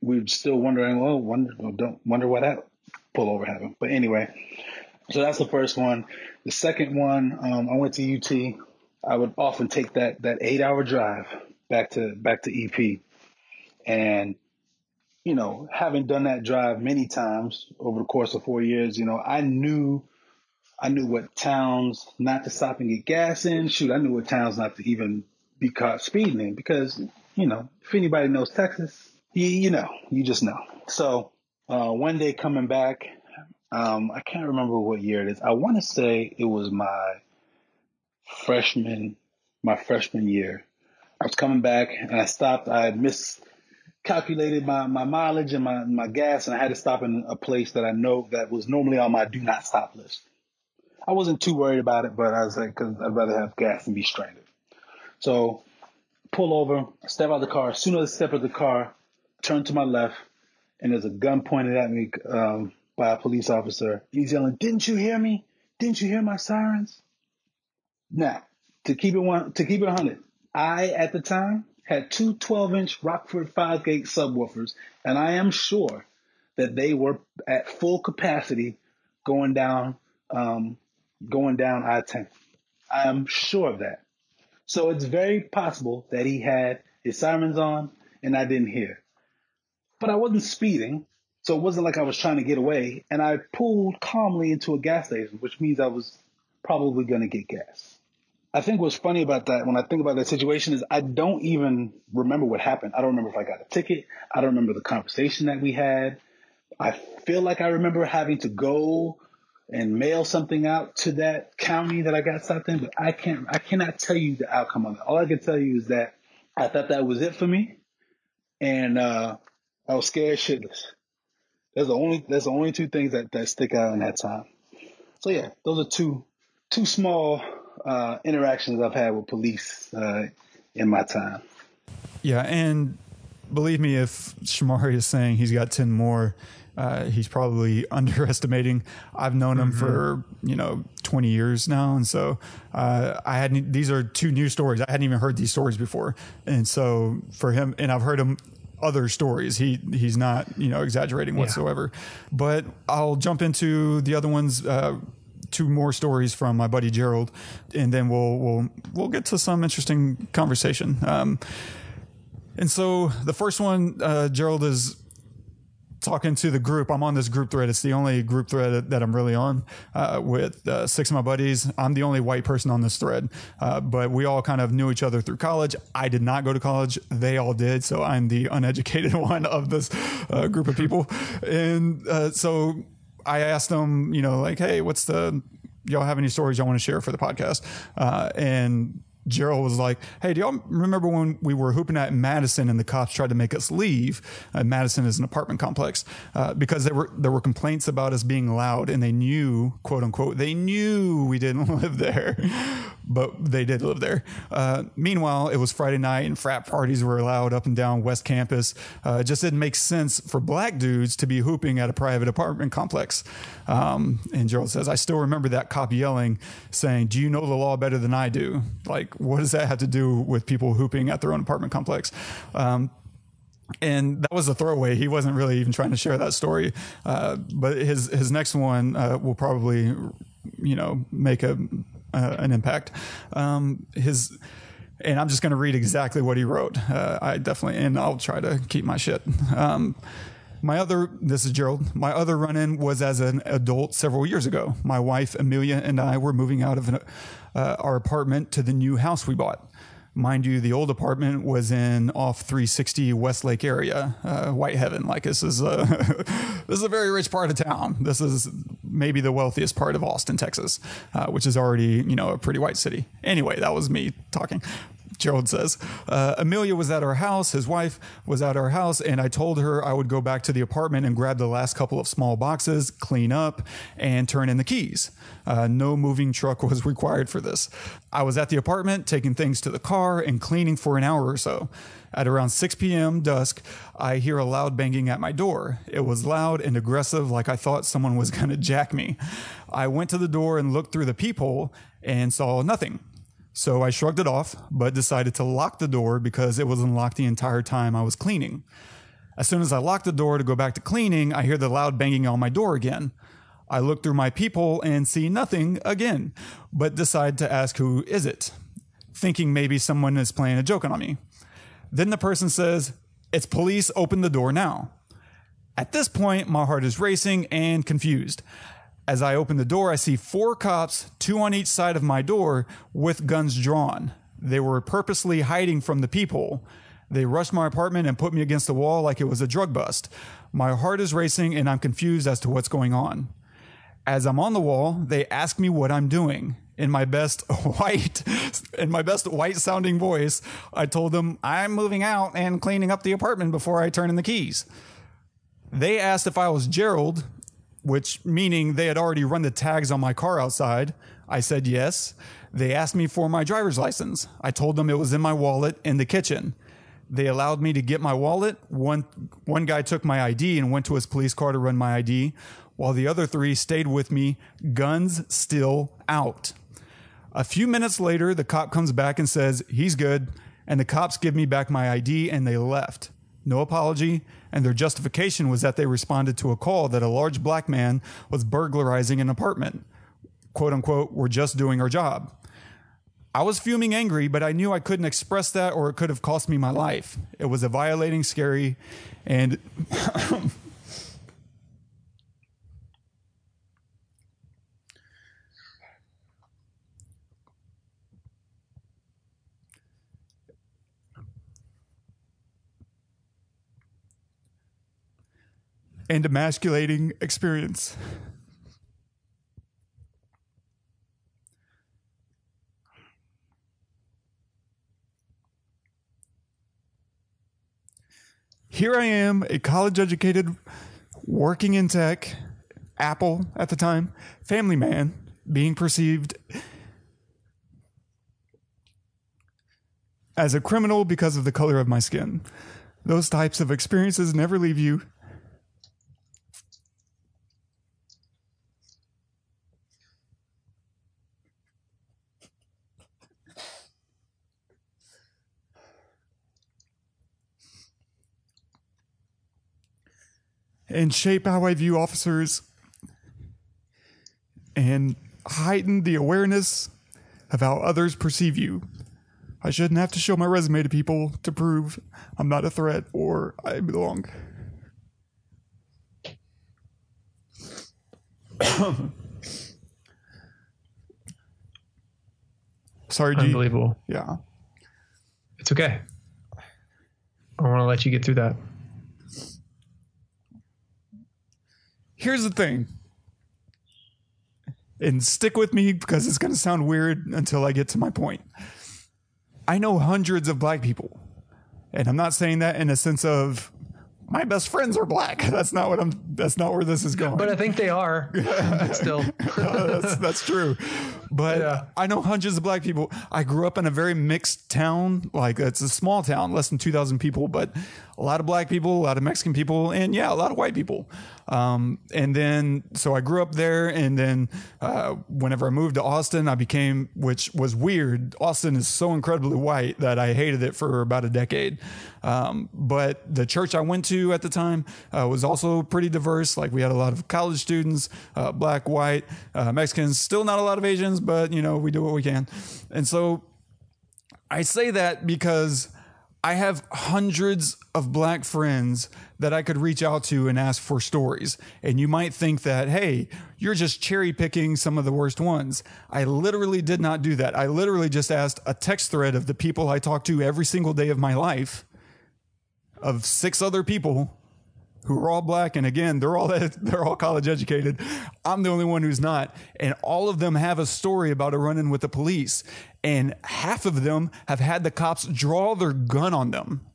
we're still wondering, well, wonder, don't wonder what that pullover happened. But anyway, so that's the first one. The second one, um, I went to UT. I would often take that, that eight hour drive back to, back to EP. And you know, having done that drive many times over the course of four years, you know, I knew, I knew what towns not to stop and get gas in. Shoot, I knew what towns not to even be caught speeding in because, you know, if anybody knows Texas, you, you know, you just know. So, uh, one day coming back, um, I can't remember what year it is. I want to say it was my freshman, my freshman year. I was coming back and I stopped. I had miscalculated my, my mileage and my, my gas and I had to stop in a place that I know that was normally on my do not stop list. I wasn't too worried about it, but I was like, cause I'd rather have gas than be stranded. So pull over, step out of the car. As soon as I step out of the car, turn to my left and there's a gun pointed at me, um, by a police officer. He's yelling, didn't you hear me? Didn't you hear my sirens? Now, to keep it one, to keep it 100, I, at the time, had two 12 inch Rockford Fosgate subwoofers, and I am sure that they were at full capacity going down, um, going down I 10. I am sure of that. So it's very possible that he had his sirens on and I didn't hear. But I wasn't speeding, so it wasn't like I was trying to get away. And I pulled calmly into a gas station, which means I was probably going to get gas. I think what's funny about that when I think about that situation is I don't even remember what happened. I don't remember if I got a ticket. I don't remember the conversation that we had. I feel like I remember having to go and mail something out to that county that I got stopped in, but I can't, I cannot tell you the outcome of it. All I can tell you is that I thought that was it for me. And, uh, I was scared shitless. That's the only, that's the only two things that, that stick out in that time. So yeah, those are two, two small, uh, interactions I've had with police, uh, in my time. Yeah, and believe me, if Shomari is saying he's got ten more, uh, he's probably *laughs* underestimating. I've known him for you know twenty years now, and so uh, I hadn't. These are two new stories. I hadn't even heard these stories before, and so for him, and I've heard him other stories. He he's not you know exaggerating Yeah. whatsoever. But I'll jump into the other ones. Uh, two more stories from my buddy Gerald, and then we'll we'll we'll get to some interesting conversation. Um, and so the first one, uh, Gerald is talking to the group. I'm on this group thread. It's the only group thread that I'm really on uh, with uh, six of my buddies. I'm the only white person on this thread, uh, but we all kind of knew each other through college. I did not go to college. They all did. So I'm the uneducated *laughs* one of this uh, group of people. And uh, so I asked them, you know, like, hey, what's the, y'all have any stories y'all want to share for the podcast? Uh, and Gerald was like, "Hey, do y'all remember when we were hooping at Madison and the cops tried to make us leave? Uh, Madison is an apartment complex uh, because there were there were complaints about us being loud, and they knew, quote unquote, they knew we didn't *laughs* live there, but they did live there. Uh, meanwhile, it was Friday night, and frat parties were allowed up and down West Campus. Uh, it just didn't make sense for black dudes to be hooping at a private apartment complex." Um, and Gerald says, "I still remember that cop yelling, saying, "Do you know the law better than I do?" Like, what does that have to do with people hooping at their own apartment complex? Um, and that was a throwaway. He wasn't really even trying to share that story. Uh, but his his next one uh, will probably, you know, make a uh, an impact. Um, his and I'm just going to read exactly what he wrote. Uh, I definitely and I'll try to keep my shit. Um, my other, this is Gerald. My other run in was as an adult several years ago. My wife, Amelia, and I were moving out of an, uh, our apartment to the new house we bought. Mind you, the old apartment was in off 360 Westlake area, uh, White Heaven. Like this is a *laughs* this is a very rich part of town. This is maybe the wealthiest part of Austin, Texas, uh, which is already you know a pretty white city. Anyway, that was me talking. Gerald says, uh, Amelia was at our house. His wife was at our house, and I told her I would go back to the apartment and grab the last couple of small boxes, clean up, and turn in the keys. Uh, no moving truck *laughs* was required for this. I was at the apartment taking things to the car and cleaning for an hour or so. At around 6 p.m. dusk, I hear a loud banging at my door. It was loud and aggressive, like I thought someone was going *laughs* to jack me. I went to the door and looked through the peephole and saw nothing. So I shrugged it off, but decided to lock the door because it was unlocked the entire time I was cleaning. As soon as I locked the door to go back to cleaning, I hear the loud banging on my door again. I look through my peephole and see nothing again, but decide to ask who is it, thinking maybe someone is playing a joke on me. Then the person says, It's police, open the door now. At this point, my heart is racing and confused. As I open the door, I see four cops, two on each side of my door, with guns drawn. They were purposely hiding from the people. They rushed my apartment and put me against the wall like it was a drug bust. My heart is racing and I'm confused as to what's going on. As I'm on the wall, they ask me what I'm doing. In my best *laughs* white, in my best white sounding voice, I told them I'm moving out and cleaning up the apartment before I turn in the keys. They asked if I was Gerald, which meaning they had already run the tags on my car outside. I said yes. They asked me for my driver's license. I told them it was in my wallet in the kitchen. They allowed me to get my wallet. One one guy took my ID and went to his police car to run my ID, while the other three stayed with me, guns still out. A few minutes later, the cop comes back and says he's good, and the cops give me back my ID and they left. No apology, and their justification was that they responded to a call that a large black man was burglarizing an apartment. Quote unquote, we're just doing our job. I was fuming angry, but I knew I couldn't express that or it could have cost me my life. It was a violating, scary, and *coughs* *coughs* and emasculating experience. Here I am, a college educated, working in tech, Apple at the time, family man, being perceived as a criminal because of the color of my skin. Those types of experiences never leave you. And shape how I view officers and heighten the awareness of how others perceive you. I shouldn't have to show my resume to people to prove I'm not a threat or I belong. *coughs* Sorry, G. Unbelievable. Yeah. It's okay. I want to let you get through that. Here's the thing. And stick with me because it's going to sound weird until I get to my point. I know hundreds of black people. And I'm not saying that in a sense of my best friends are black. *laughs* That's not what I'm. That's not where this is going. But I think they are. *laughs* Still, *laughs* that's, that's true. But Yeah. I know hundreds of black people. I grew up in a very mixed town. Like it's a small town, less than two thousand people, but a lot of black people, a lot of Mexican people, and yeah, a lot of white people. Um, and then so I grew up there, and then uh, whenever I moved to Austin, I became, which was weird. Austin is so incredibly white that I hated it for about a decade. Um, but the church I went to at the time uh, was also pretty diverse. Like we had a lot of college students, uh, black, white, uh, Mexicans, still not a lot of Asians, but you know, we do what we can. And so I say that because I have hundreds of black friends that I could reach out to and ask for stories. And you might think that, hey, you're just cherry picking some of the worst ones. I literally did not do that. I literally just asked a text thread of the people I talk to every single day of my life of six other people who are all black and again they're all *laughs* they're all college educated. I'm the only one who's not. And all of them have a story about a run-in with the police. And half of them have had the cops draw their gun on them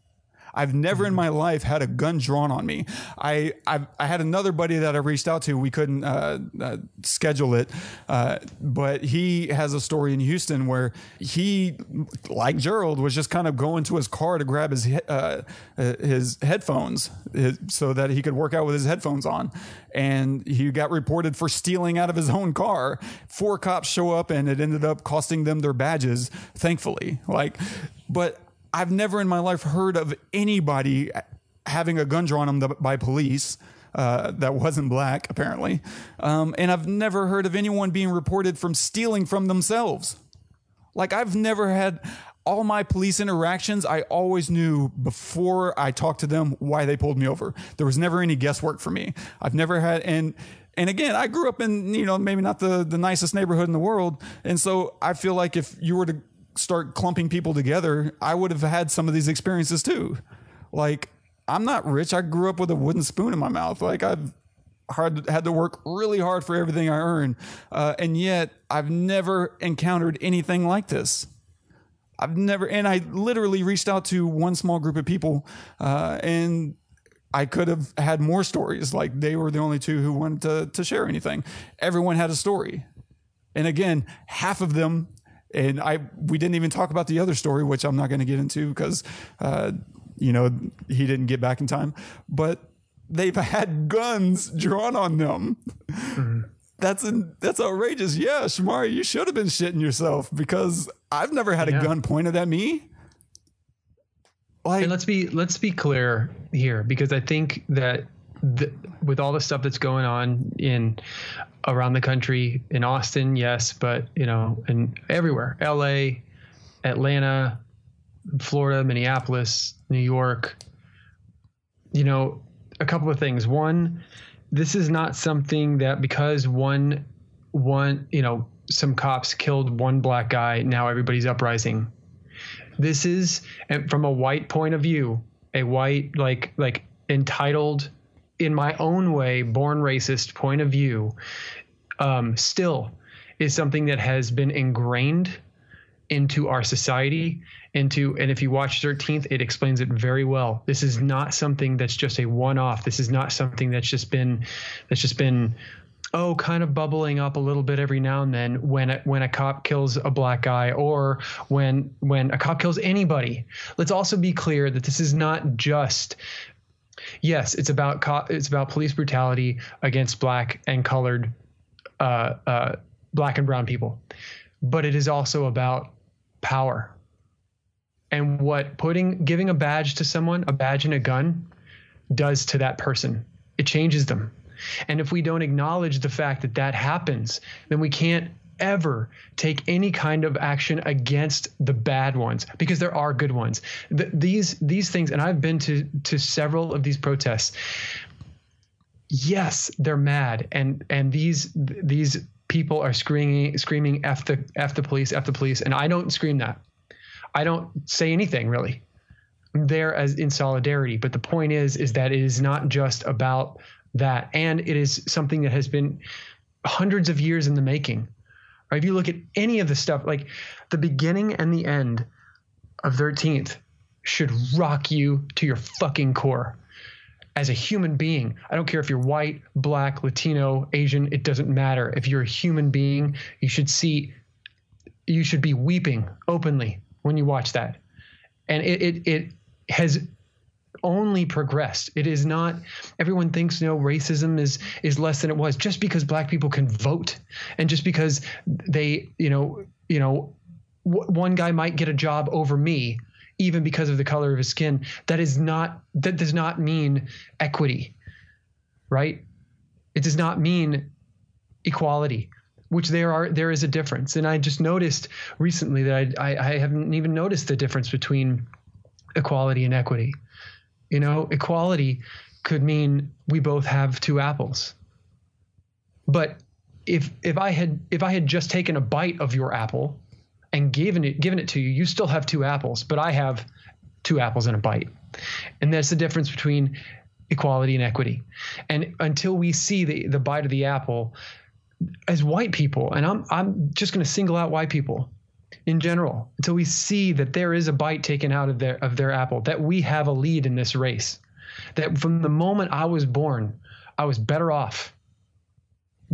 I've never in my life had a gun drawn on me. I I've, I had another buddy that I reached out to. We couldn't uh, uh, schedule it, uh, but he has a story in Houston where he, like Gerald, was just kind of going to his car to grab his uh, uh, his headphones his, so that he could work out with his headphones on, and he got reported for stealing out of his own car. Four cops show up, and it ended up costing them their badges. Thankfully, like, but. I've never in my life heard of anybody having a gun drawn on them by police. Uh, that wasn't black, apparently. Um, and I've never heard of anyone being reported from stealing from themselves. Like, I've never had, all my police interactions, I always knew before I talked to them why they pulled me over. There was never any guesswork for me. I've never had and and again, I grew up in you know maybe not the the nicest neighborhood in the world, and so I feel like if you were to start clumping people together, I would have had some of these experiences too. Like I'm not rich. I grew up with a wooden spoon in my mouth. Like I've hard had to work really hard for everything I earn, uh, and yet I've never encountered anything like this. I've never, and I literally reached out to one small group of people, uh, and I could have had more stories. Like they were the only two who wanted to, to share anything. Everyone had a story. And again, half of them, and I, we didn't even talk about the other story, which I'm not going to get into because, uh, you know, he didn't get back in time, but they've had guns drawn on them. Mm-hmm. That's an, that's outrageous. Yeah, Shomari, you should have been shitting yourself because I've never had yeah. a gun pointed at me. Like, and let's be let's be clear here because I think that the, with all the stuff that's going on in around the country in Austin, yes, but you know, and everywhere, L.A., Atlanta, Florida, Minneapolis, New York. You know, a couple of things. One, this is not something that because one one you know some cops killed one black guy, now everybody's uprising. This is and from a white point of view, a white like like entitled in my own way, born racist point of view, um, still is something that has been ingrained into our society into and if you watch 13th it explains it very well this is not something that's just a one off this is not something that's just been that's just been oh, kind of bubbling up a little bit every now and then when a, when a cop kills a black guy or when when a cop kills anybody. Let's also be clear that this is not just yes, it's about co- it's about police brutality against black and colored uh, uh, black and brown people, but it is also about power and what putting giving a badge to someone, a badge and a gun, does to that person. It changes them. And if we don't acknowledge the fact that that happens, then we can't ever take any kind of action against the bad ones because there are good ones. The, these these things, and I've been to to several of these protests. Yes, they're mad, and and these these people are screaming screaming f the f the police f the police, and I don't scream that. I don't say anything really. I'm there as in solidarity, but the point is is that it is not just about that. And it is something that has been hundreds of years in the making. Right? If you look at any of the stuff, like the beginning and the end of 13th should rock you to your fucking core as a human being. I don't care if you're white, black, Latino, Asian, it doesn't matter. If you're a human being, you should see, you should be weeping openly when you watch that. And it, it, it has only progressed. It is not. Everyone thinks you know racism is is less than it was just because black people can vote, and just because they you know you know w- one guy might get a job over me even because of the color of his skin. That is not. That does not mean equity, right? It does not mean equality which there are there is a difference and i just noticed recently that I, I, I haven't even noticed the difference between equality and equity you know, equality could mean we both have two apples. But if if I had if I had just taken a bite of your apple and given it given it to you, you still have two apples, but I have two apples and a bite. And that's the difference between equality and equity. And until we see the the bite of the apple as white people, and I'm I'm just to single out white people in general until we see that there is a bite taken out of their of their apple that we have a lead in this race. That from the moment I was born I was better off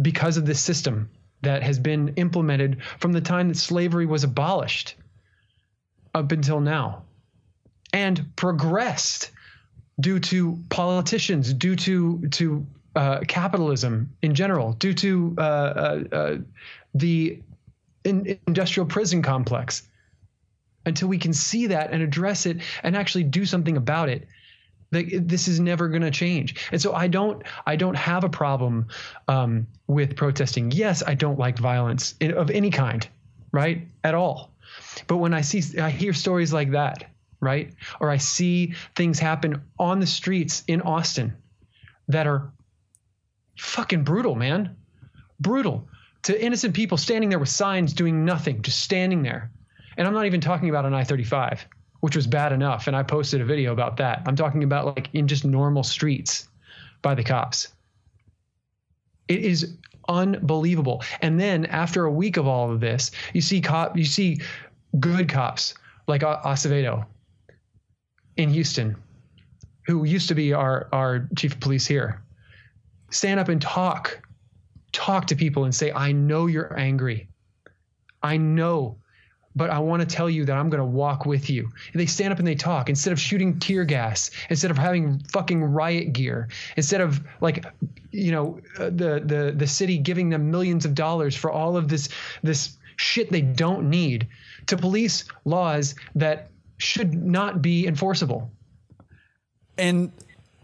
because of this system that has been implemented from the time that slavery was abolished up until now and progressed due to politicians due to to uh, capitalism in general due to uh, uh, uh the in, industrial prison complex until we can see that and address it and actually do something about it this is never going to change and so i don't i don't have a problem um, with protesting yes i don't like violence of any kind right at all But when I see, I hear stories like that, right? Or I see things happen on the streets in Austin that are fucking brutal, man. Brutal to innocent people standing there with signs doing nothing, just standing there. And I'm not even talking about an I 35, which was bad enough. And I posted a video about that. I'm talking about like in just normal streets by the cops. It is unbelievable. And then after a week of all of this, you see cop, you see good cops like Acevedo in Houston, who used to be our, our chief of police here, stand up and talk, talk to people and say, I know you're angry. I know but I want to tell you that I'm going to walk with you. And they stand up and they talk instead of shooting tear gas, instead of having fucking riot gear, instead of like, you know, uh, the the the city giving them millions of dollars for all of this this shit they don't need to police laws that should not be enforceable. And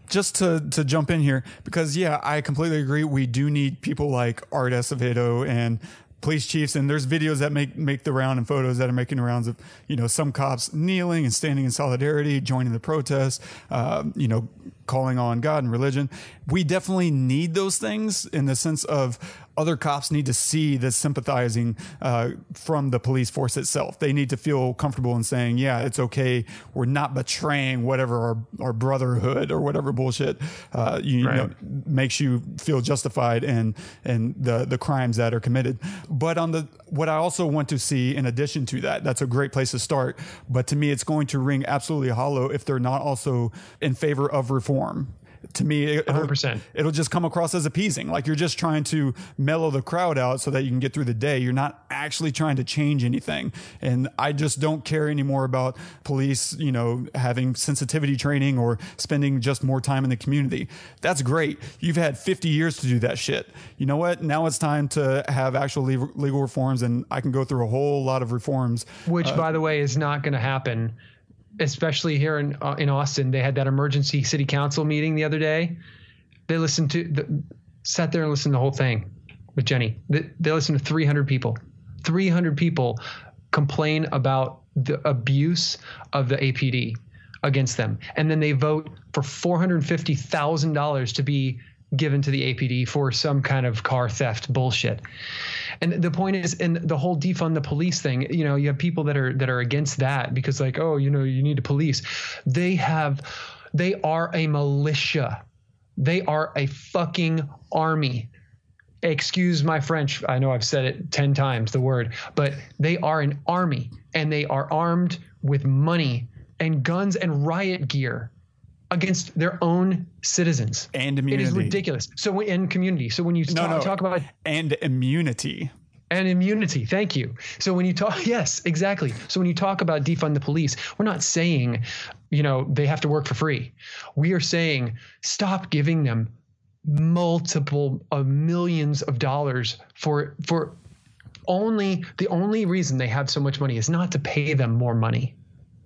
just to to jump in here because yeah, I completely agree. We do need people like Art Acevedo and police chiefs and there's videos that make make the round and photos that are making the rounds of you know some cops kneeling and standing in solidarity joining the protest uh, you know calling on god and religion we definitely need those things in the sense of other cops need to see the sympathizing uh, from the police force itself. They need to feel comfortable in saying, "Yeah, it's okay. We're not betraying whatever our, our brotherhood or whatever bullshit uh, you, right. you know, makes you feel justified in in the the crimes that are committed." But on the what I also want to see, in addition to that, that's a great place to start. But to me, it's going to ring absolutely hollow if they're not also in favor of reform to me, it, will 100%. it'll just come across as appeasing. Like you're just trying to mellow the crowd out so that you can get through the day. You're not actually trying to change anything. And I just don't care anymore about police, you know, having sensitivity training or spending just more time in the community. That's great. You've had 50 years to do that shit. You know what? Now it's time to have actual legal reforms, and I can go through a whole lot of reforms. Which, uh, by the way, is not going to happen especially here in uh, in Austin, they had that emergency city council meeting the other day. They listened to the, sat there and listened to the whole thing with Jenny. They, they listened to 300 people. 300 people complain about the abuse of the APD against them, and then they vote for $450,000 to be given to the APD for some kind of car theft bullshit. And the point is, and the whole defund the police thing, you know, you have people that are that are against that because like, oh, you know, you need to police. They have, they are a militia. They are a fucking army. Excuse my French. I know I've said it 10 times, the word, but they are an army and they are armed with money and guns and riot gear against their own citizens and immunity. It is ridiculous. So in community. So when you no, talk, no. talk about and immunity and immunity. Thank you. So when you talk, *laughs* yes, exactly. So when you talk about defund the police, we're not saying, you know, they have to work for free. We are saying stop giving them multiple of millions of dollars for for only the only reason they have so much money is not to pay them more money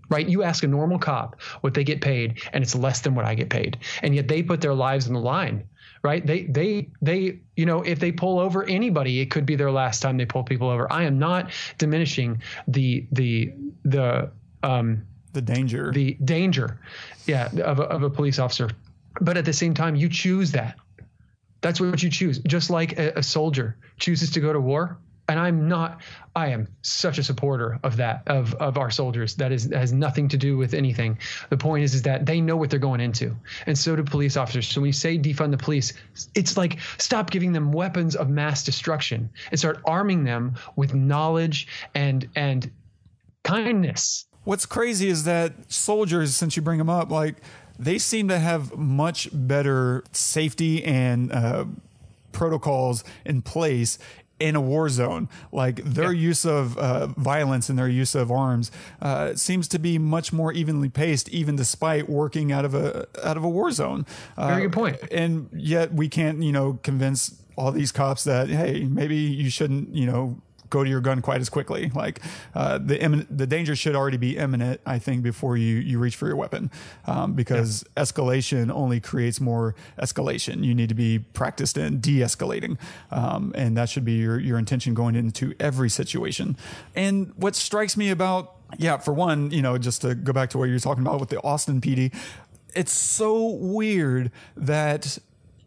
right? You ask a normal cop what they get paid, and it's less than what I get paid, and yet they put their lives on the line, right? They they they you know if they pull over anybody, it could be their last time they pull people over. I am not diminishing the the the um the danger the danger, yeah, of a, of a police officer, but at the same time, you choose that. That's what you choose. Just like a, a soldier chooses to go to war, and I'm not. I am such a supporter of that of of our soldiers. That is has nothing to do with anything. The point is is that they know what they're going into, and so do police officers. So when you say defund the police, it's like stop giving them weapons of mass destruction and start arming them with knowledge and and kindness. What's crazy is that soldiers, since you bring them up, like they seem to have much better safety and uh, protocols in place in a war zone. Like their yeah. use of uh, violence and their use of arms uh, seems to be much more evenly paced, even despite working out of a out of a war zone. Uh, Very good point. And yet we can't, you know, convince all these cops that hey, maybe you shouldn't, you know, go to your gun quite as quickly. Like uh, the immin- the danger should already be imminent, I think, before you you reach for your weapon, um, because escalation only creates more escalation. You need to be practiced in de-escalating, um, and that should be your your intention going into every situation. And what strikes me about yeah, for one, you know, just to go back to what you're talking about with the Austin PD, it's so weird that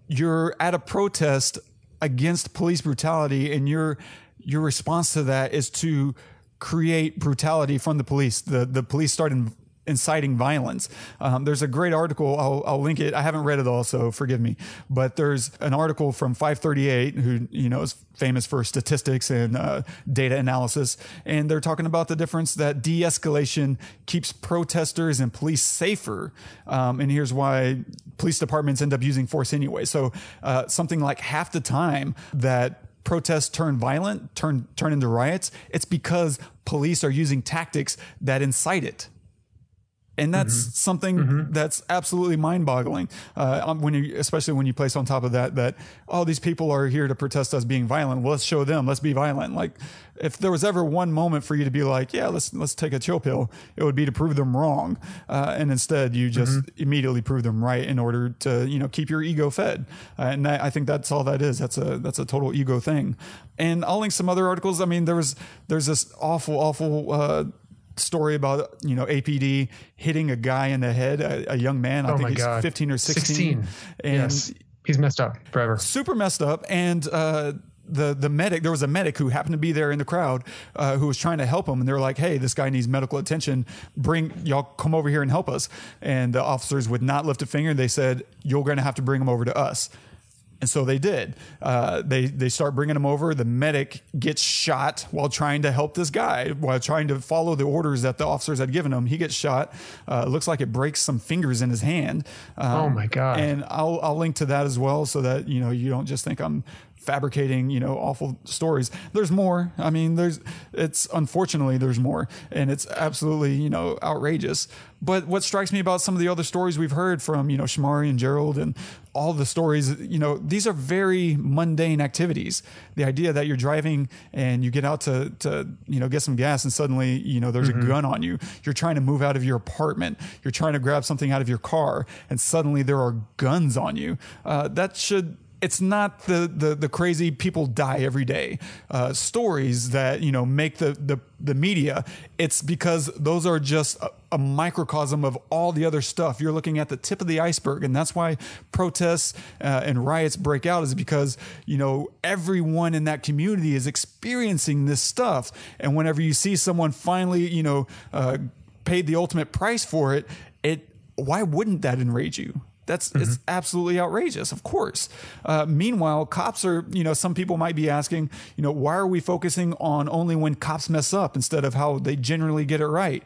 you're at a protest against police brutality and your your response to that is to create brutality from the police. The the police started inciting violence. Um, there's a great article. I'll, I'll link it. I haven't read it all, so forgive me. But there's an article from 538, who you know is famous for statistics and uh, data analysis, and they're talking about the difference that de-escalation keeps protesters and police safer. Um, and here's why: police departments end up using force anyway. So uh, something like half the time that protests turn violent, turn turn into riots, it's because police are using tactics that incite it and that's Mm-hmm. something that's absolutely mind-boggling. Uh, when you, especially when you place on top of that that oh these people are here to protest us being violent. Well, let's show them. Let's be violent. Like if there was ever one moment for you to be like, yeah, let's let's take a chill pill, it would be to prove them wrong, uh, and instead you just immediately prove them right in order to you know keep your ego fed. Uh, and I, I think that's all that is. That's a that's a total ego thing. And I'll link some other articles. I mean, there was there's this awful awful. Story about you know APD hitting a guy in the head, a, a young man. I Oh think he's God. 15 or 16. 16. And yes. He's messed up forever. super messed up. And uh, the the medic, there was a medic who happened to be there in the crowd uh, who was trying to help him, and they were like, "Hey, this guy needs medical attention. Bring y'all come over here and help us." And the officers would not lift a finger. They said, "You're going to have to bring him over to us." And so they did. Uh, they they start bringing him over. The medic gets shot while trying to help this guy, while trying to follow the orders that the officers had given him. He gets shot. Uh, looks like it breaks some fingers in his hand. Um, Oh, my God. And I'll I'll link to that as well, so that you know you don't just think I'm fabricating you know awful stories. There's more. I mean, there's it's unfortunately there's more, and it's absolutely you know outrageous. But what strikes me about some of the other stories we've heard from you know Shomari and Gerald and all the stories, you know, these are very mundane activities. The idea that you're driving and you get out to to you know get some gas and suddenly you know there's a gun on you. You're trying to move out of your apartment. You're trying to grab something out of your car, and suddenly there are guns on you. Uh, that should it's not the, the the crazy people die every day uh, stories that you know make the, the the media. It's because those are just a, a microcosm of all the other stuff. You're looking at the tip of the iceberg, and that's why protests uh, and riots break out. Is because you know everyone in that community is experiencing this stuff, and whenever you see someone finally you know uh, paid the ultimate price for it, it why wouldn't that enrage you? That's it's absolutely outrageous, of course. Uh, meanwhile, cops are, you know, some people might be asking, you know, why are we focusing on only when cops mess up instead of how they generally get it right?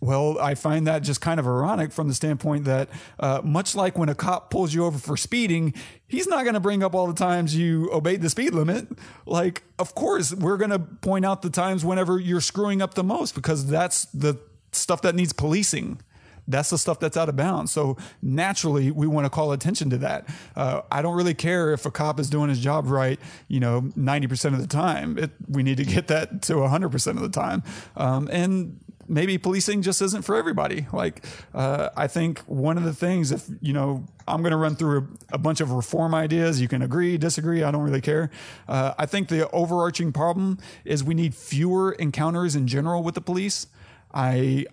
Well, I find that just kind of ironic from the standpoint that, uh, much like when a cop pulls you over for speeding, he's not going to bring up all the times you obeyed the speed limit. Like, of course, we're going to point out the times whenever you're screwing up the most because that's the stuff that needs policing. That's the stuff that's out of bounds. So naturally, we want to call attention to that. Uh, I don't really care if a cop is doing his job right, you know, 90% of the time. It, we need to get that to 100% of the time. Um, and maybe policing just isn't for everybody. Like, uh, I think one of the things, if, you know, I'm going to run through a, a bunch of reform ideas. You can agree, disagree. I don't really care. Uh, I think the overarching problem is we need fewer encounters in general with the police. I,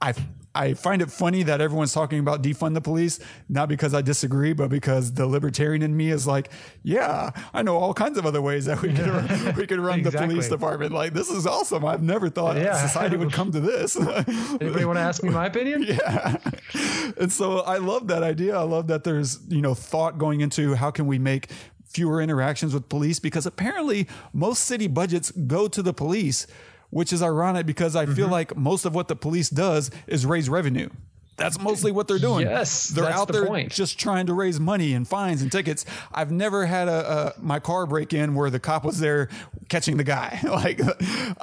I, I find it funny that everyone's talking about defund the police, not because I disagree, but because the libertarian in me is like, yeah, I know all kinds of other ways that we could *laughs* run, we could run the police department. Like this is awesome. I've never thought Yeah. society would come to this. *laughs* Anybody want to ask me my opinion? *laughs* yeah. And so I love that idea. I love that there's, you know, thought going into how can we make fewer interactions with police because apparently most city budgets go to the police, which is ironic because I Mm-hmm. feel like most of what the police does is raise revenue. That's mostly what they're doing. Yes, they're out the there point. just trying to raise money and fines and tickets. I've never had a, a my car break in where the cop was there catching the guy. *laughs* like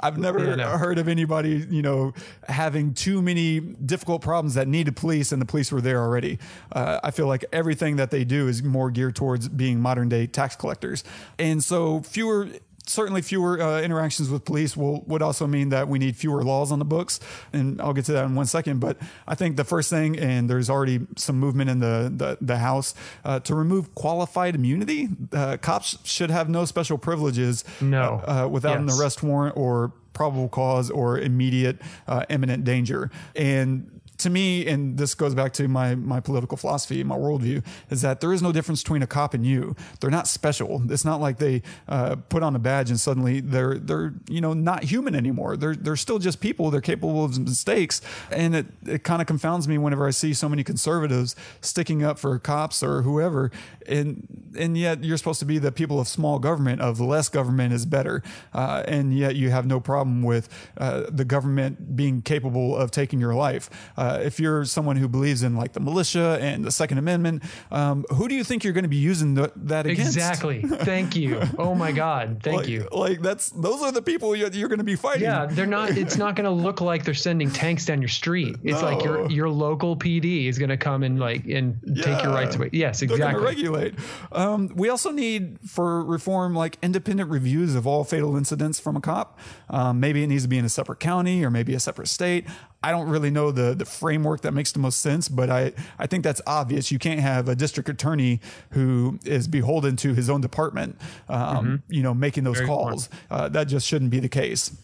I've never Yeah, no. heard of anybody, you know, having too many difficult problems that needed police and the police were there already. Uh, I feel like everything that they do is more geared towards being modern day tax collectors. And so fewer certainly fewer uh, interactions with police will would also mean that we need fewer laws on the books, and I'll get to that in one second. But I think the first thing, and there's already some movement in the the, the House uh, to remove qualified immunity. Uh, cops should have no special privileges. No, uh, without an arrest warrant or probable cause or immediate uh, imminent danger. And to me, and this goes back to my my political philosophy, my worldview, is that there is no difference between a cop and you. They're not special. It's not like they uh, put on a badge and suddenly they're they're you know not human anymore. They're they're still just people. They're capable of mistakes, and it it kind of confounds me whenever I see so many conservatives sticking up for cops or whoever, and and yet you're supposed to be the people of small government, of less government is better, uh, and yet you have no problem with uh, the government being capable of taking your life. Uh, if you're someone who believes in like the militia and the Second Amendment, um, who do you think you're going to be using th- that against? Exactly. Thank you. Oh my God. *laughs* Thank Like- you. Like that's those are the people you're, you're going to be fighting. Yeah, they're not. It's not going to look like they're sending tanks down your street. It's like your your local PD is going to come and like and take your rights away. Yes, They're going to exactly. regulate. Um, we also need for reform like independent reviews of all fatal incidents from a cop. Um, maybe it needs to be in a separate county or maybe a separate state. I don't really know the the framework that makes the most sense, but I I think that's obvious. You can't have a district attorney who is beholden to his own department, um, you know, making those Mm-hmm. Very calls. Uh, that just shouldn't be the case.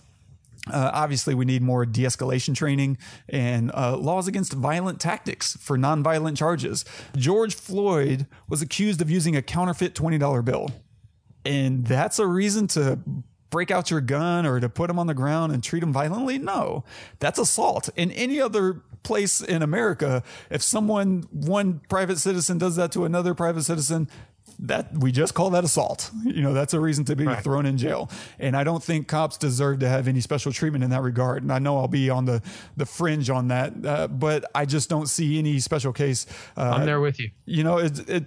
Uh, obviously, we need more de escalation training and uh, laws against violent tactics for nonviolent charges. George Floyd was accused of using a counterfeit $20 bill. And that's a reason to break out your gun or to put them on the ground and treat them violently? No, that's assault. In any other place in America, if someone, one private citizen does that to another private citizen, that we just call that assault. You know, that's a reason to be thrown in jail. And I don't think cops deserve to have any special treatment in that regard. And I know I'll be on the, the fringe on that, uh, but I just don't see any special case. Uh, I'm there with you. You know, it, it,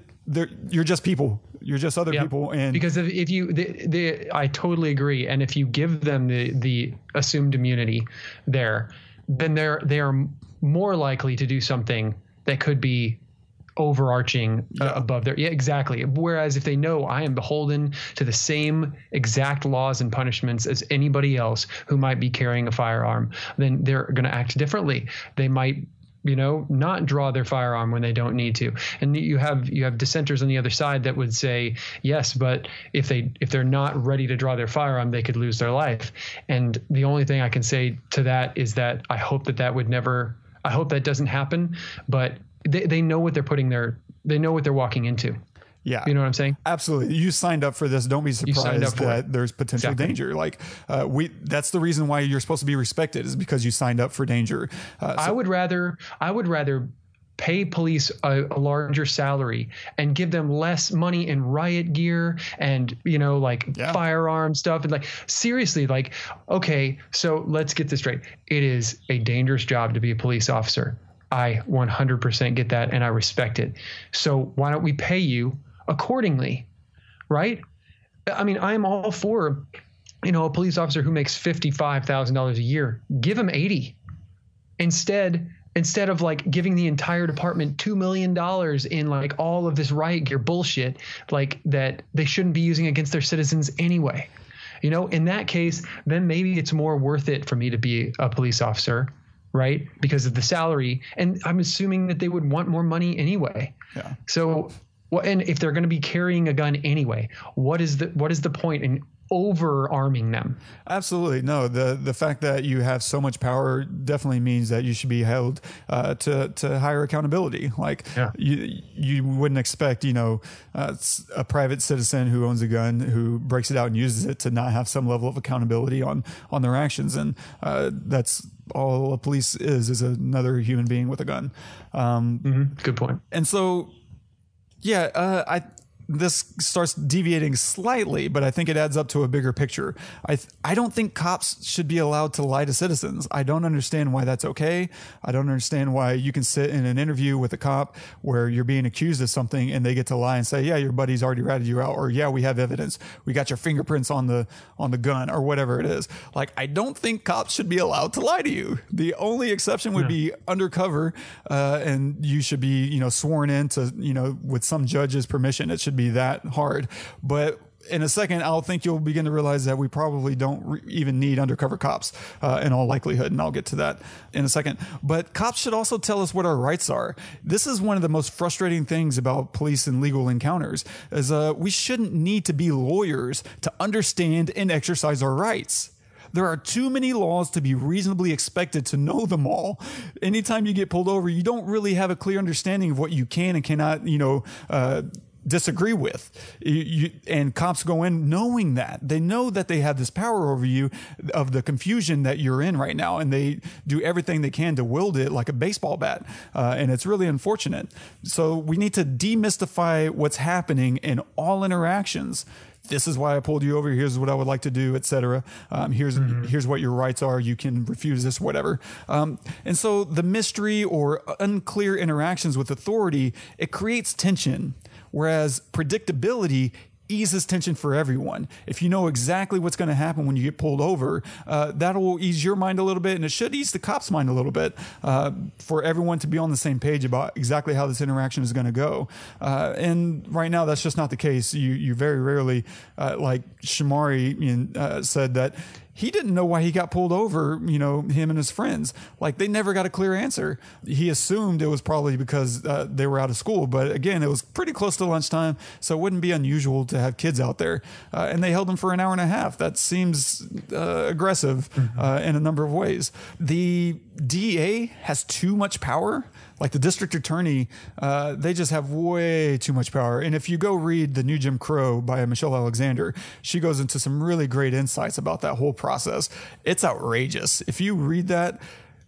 you're just people. You're just other Yeah. people. And because if, if you, the, the, I totally agree. And if you give them the the assumed immunity there, then they're they are more likely to do something that could be overarching uh, above their yeah exactly whereas if they know i am beholden to the same exact laws and punishments as anybody else who might be carrying a firearm then they're going to act differently they might you know not draw their firearm when they don't need to. And you have you have dissenters on the other side that would say yes but if they if they're not ready to draw their firearm they could lose their life. And the only thing i can say to that is that i hope that that would never i hope that doesn't happen but they, they know what they're putting their they know what they're walking into Yeah. you know what i'm saying Absolutely. You signed up for this. Don't be surprised that it. there's potential Exactly. danger. Like uh, we, that's the reason why you're supposed to be respected is because you signed up for danger. Uh, I would rather I would rather pay police a, a larger salary and give them less money in riot gear and you know like firearm stuff and like seriously like okay so let's get this straight it is a dangerous job to be a police officer I 100% get that and I respect it so why don't we pay you accordingly right? I mean I'm all for you know a police officer who makes $55,000 a year. Give him 80 instead instead of like giving the entire department two million dollars in like all of this riot gear bullshit like that they shouldn't be using against their citizens anyway. You know in that case then maybe it's more worth it for me to be a police officer right? Because of the salary. And i'm assuming that they would want more money anyway. Yeah. So well and if they're going to be carrying a gun anyway what is the what is the point in over arming them Absolutely. No, the the fact that you have so much power definitely means that you should be held uh, to to higher accountability. Like you you wouldn't expect, you know, uh, a private citizen who owns a gun who breaks it out and uses it to not have some level of accountability on on their actions, and uh, that's all a police is is another human being with a gun. Um, Good point. And so yeah, uh, I this starts deviating slightly, but I think it adds up to a bigger picture. I th- I don't think cops should be allowed to lie to citizens. I don't understand why that's okay. I don't understand why you can sit in an interview with a cop where you're being accused of something and they get to lie and say, "Yeah, your buddy's already ratted you out," or "Yeah, we have evidence. We got your fingerprints on the on the gun," or whatever it is. Like, I don't think cops should be allowed to lie to you. The only exception would be undercover, uh, and you should be, you know, sworn in to, you know, with some judge's permission. It should be that hard. But in a second, I'll think you'll begin to realize that we probably don't re- even need undercover cops uh, in all likelihood, and I'll get to that in a second. But cops should also tell us what our rights are. This is one of the most frustrating things about police and legal encounters is uh, we shouldn't need to be lawyers to understand and exercise our rights. There are too many laws to be reasonably expected to know them all. Anytime you get pulled over, you don't really have a clear understanding of what you can and cannot, you know, uh, disagree with. You, you, and cops go in knowing that. They know that they have this power over you of the confusion that you're in right now, and they do everything they can to wield it like a baseball bat. Uh, and it's really unfortunate. So we need to demystify what's happening in all interactions this is why I pulled you over. Here's what I would like to do, etc. Um, here's mm-hmm. here's what your rights are. You can refuse this, whatever. Um, and so the mystery or unclear interactions with authority it creates tension. Whereas predictability eases tension for everyone. If you know exactly what's going to happen when you get pulled over, uh, that'll ease your mind a little bit, and it should ease the cop's mind a little bit uh, for everyone to be on the same page about exactly how this interaction is going to go. Uh, and right now, that's just not the case. You you very rarely, uh, like Shomari uh, said, that he didn't know why he got pulled over, you know, him and his friends. Like they never got a clear answer. He assumed it was probably because uh, they were out of school, but again, it was pretty close to lunchtime, so it wouldn't be unusual to have kids out there. Uh, and they held him for an hour and a half. That seems uh, aggressive mm-hmm. Uh, in a number of ways. The DA has too much power like the district attorney, uh, they just have way too much power. And if you go read The New Jim Crow by Michelle Alexander, she goes into some really great insights about that whole process. It's outrageous. If you read that,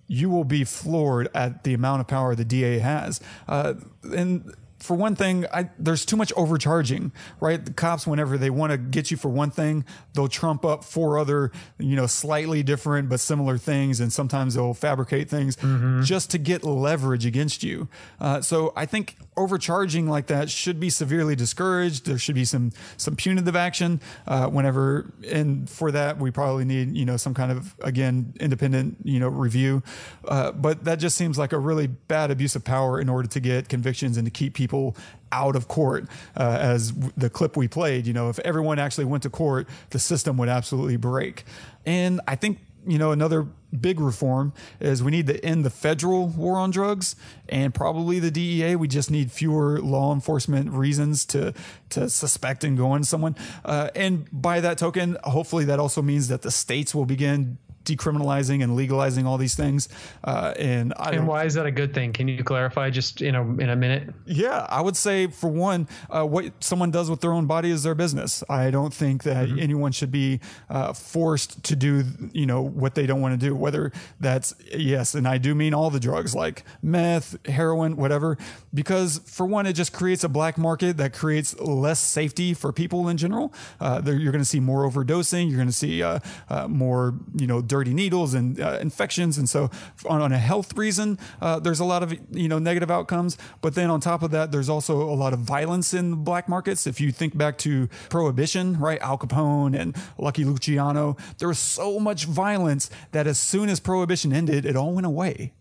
you will be floored at the amount of power the DA has. Uh, and for one thing, I, there's too much overcharging, right? The cops, whenever they want to get you for one thing, they'll trump up four other, you know, slightly different but similar things, and sometimes they'll fabricate things mm-hmm. just to get leverage against you. Uh, so I think overcharging like that should be severely discouraged. There should be some some punitive action uh, whenever, and for that we probably need you know some kind of again independent you know review. Uh, but that just seems like a really bad abuse of power in order to get convictions and to keep people out of court, uh, as the clip we played. You know, if everyone actually went to court, the system would absolutely break. And I think you know another big reform is we need to end the federal war on drugs and probably the DEA. We just need fewer law enforcement reasons to to suspect and go on someone. Uh, and by that token, hopefully that also means that the states will begin decriminalizing and legalizing all these things. Uh, and I and why is that a good thing? Can you clarify just in a in a minute? Yeah, I would say for one, uh, what someone does with their own body is their business. I don't think that mm-hmm. anyone should be uh, forced to do you know what they don't want to do. Whether that's yes, and I do mean all the drugs like meth, heroin, whatever. Because for one, it just creates a black market that creates less safety for people in general. Uh, you're going to see more overdosing. You're going to see uh, uh, more you know dirty needles and uh, infections. And so, on, on a health reason, uh, there's a lot of you know negative outcomes. But then on top of that, there's also a lot of violence in black markets. If you think back to prohibition, right, Al Capone and Lucky Luciano, there was so much violence that as soon as prohibition ended, it all went away.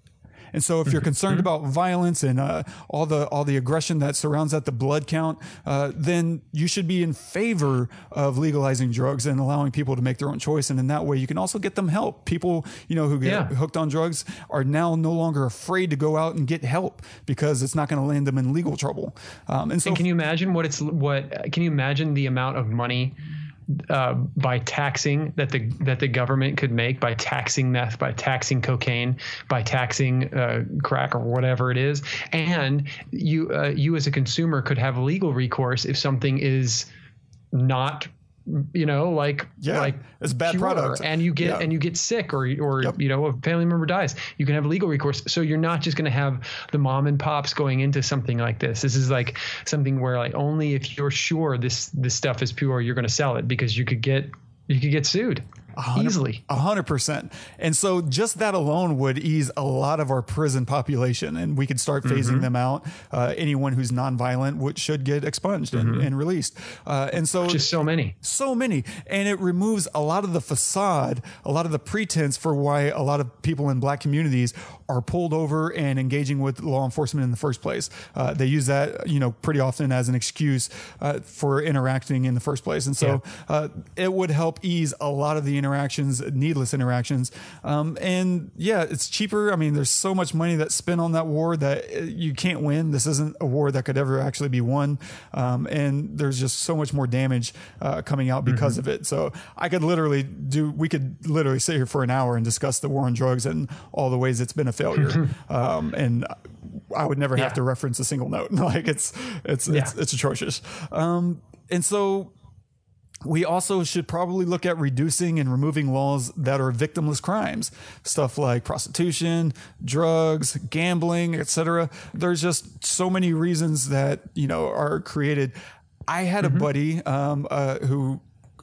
And so, if you're mm-hmm. concerned mm-hmm. about violence and uh, all the all the aggression that surrounds that, the blood count, uh, then you should be in favor of legalizing drugs and allowing people to make their own choice. And in that way, you can also get them help. People, you know, who get yeah. hooked on drugs are now no longer afraid to go out and get help because it's not going to land them in legal trouble. Um, and so, and can you imagine what it's what? Can you imagine the amount of money? Uh, by taxing that the that the government could make by taxing meth, by taxing cocaine, by taxing uh, crack or whatever it is, and you uh, you as a consumer could have legal recourse if something is not you know, like yeah, like it's bad pure, product, and you get yeah. and you get sick, or or yep. you know, a family member dies, you can have legal recourse. So you're not just going to have the mom and pops going into something like this. This is like something where like only if you're sure this this stuff is pure, you're going to sell it because you could get you could get sued. Easily. A hundred percent. And so just that alone would ease a lot of our prison population and we could start phasing Mhm. them out. Uh, anyone who's nonviolent would, should get expunged and, Mhm. and released. Uh, and so just so many, so many. And it removes a lot of the facade, a lot of the pretense for why a lot of people in black communities are pulled over and engaging with law enforcement in the first place. Uh, they use that, you know, pretty often as an excuse uh, for interacting in the first place. And so uh, it would help ease a lot of the interactions, needless interactions. Um, and yeah, it's cheaper. I mean, there's so much money that's spent on that war that uh, you can't win. This isn't a war that could ever actually be won. Um, and there's just so much more damage uh, coming out because Mhm. of it. So I could literally do, we could literally sit here for an hour and discuss the war on drugs and all the ways it's been a failure. *laughs* um, and I would never have to reference a single note. *laughs* like it's, it's, it's, it's atrocious. Um, and so we also should probably look at reducing and removing laws that are victimless crimes. Stuff like prostitution drugs gambling etc there's just so many reasons that you know are created. I had a buddy um, uh, who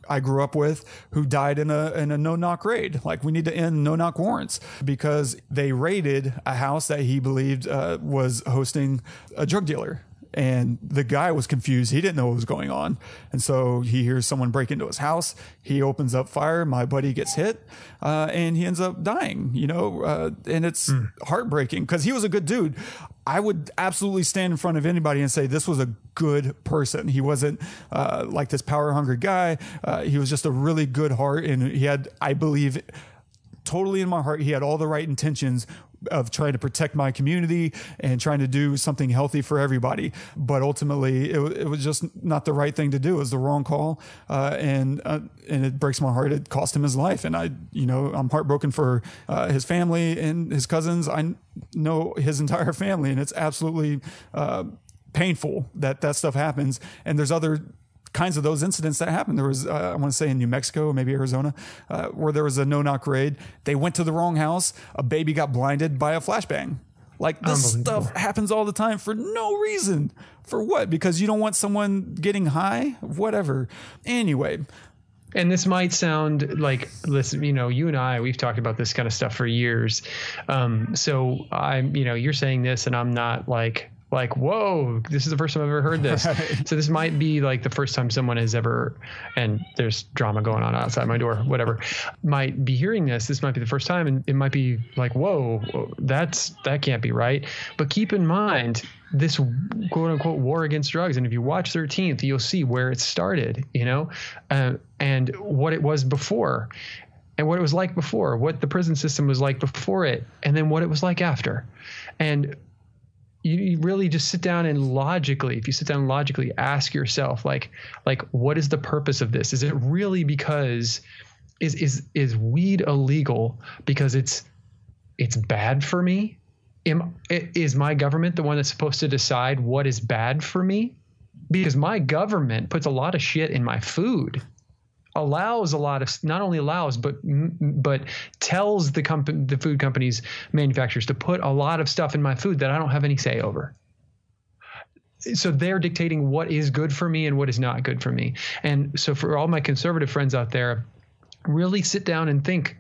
I grew up with who died in a in a no knock raid. Like we need to end no knock warrants because they raided a house that he believed uh, was hosting a drug dealer and the guy was confused. He didn't know what was going on. And so he hears someone break into his house. He opens up fire. My buddy gets hit uh, and he ends up dying, you know, uh, and it's heartbreaking because he was a good dude. I would absolutely stand in front of anybody and say this was a good person. He wasn't uh, like this power hungry guy. Uh, he was just a really good heart. And he had, I believe, totally in my heart, he had all the right intentions of trying to protect my community and trying to do something healthy for everybody. But ultimately, it, it was just not the right thing to do. It was the wrong call, uh, and uh, and it breaks my heart. It cost him his life, and I, you know, I'm heartbroken for uh, his family and his cousins. I know his entire family, and it's absolutely uh, painful that that stuff happens. And there's other kinds of those incidents that happened. There was, uh, I want to say in New Mexico, maybe Arizona, uh, where there was a no knock raid. They went to the wrong house. A baby got blinded by a flashbang. Like this stuff happens all the time for no reason. For what? Because you don't want someone getting high? Whatever. Anyway. And this might sound like, listen, you know, you and I, we've talked about this kind of stuff for years. Um, so I'm, you know, you're saying this, and I'm not like, like, whoa, this is the first time I've ever heard this. *laughs* So this might be like the first time someone has ever, and there's drama going on outside my door, whatever, might be hearing this. This might be the first time, and it might be like, whoa, that's that can't be right. But keep in mind this quote unquote war against drugs, and if you watch 13th, you'll see where it started, you know, uh, and what it was before. And what it was like before, what the prison system was like before it, and then what it was like after. And you, really just sit down and logically if you sit down logically ask yourself like like what is the purpose of this? Is it really because is is is weed illegal because it's it's bad for me? Am, is my government the one that's supposed to decide what is bad for me? Because my government puts a lot of shit in my food allows a lot of not only allows but but tells the company the food companies manufacturers to put a lot of stuff in my food that I don't have any say over. So they're dictating what is good for me and what is not good for me. And so for all my conservative friends out there really sit down and think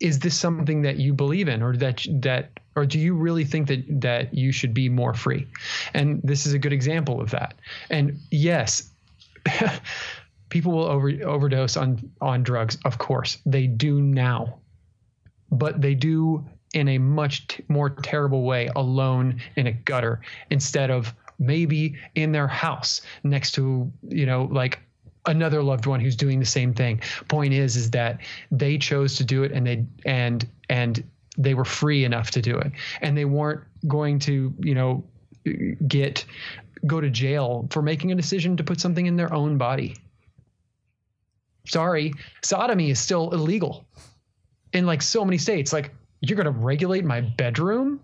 is this something that you believe in or that that or do you really think that that you should be more free? And this is a good example of that. And yes *laughs* people will over, overdose on on drugs of course they do now but they do in a much t- more terrible way alone in a gutter instead of maybe in their house next to you know like another loved one who's doing the same thing. Point is is that they chose to do it and they and and they were free enough to do it. And they weren't going to you know get go to jail for making a decision to put something in their own body sorry sodomy is still illegal in like so many states. Like you're going to regulate my bedroom?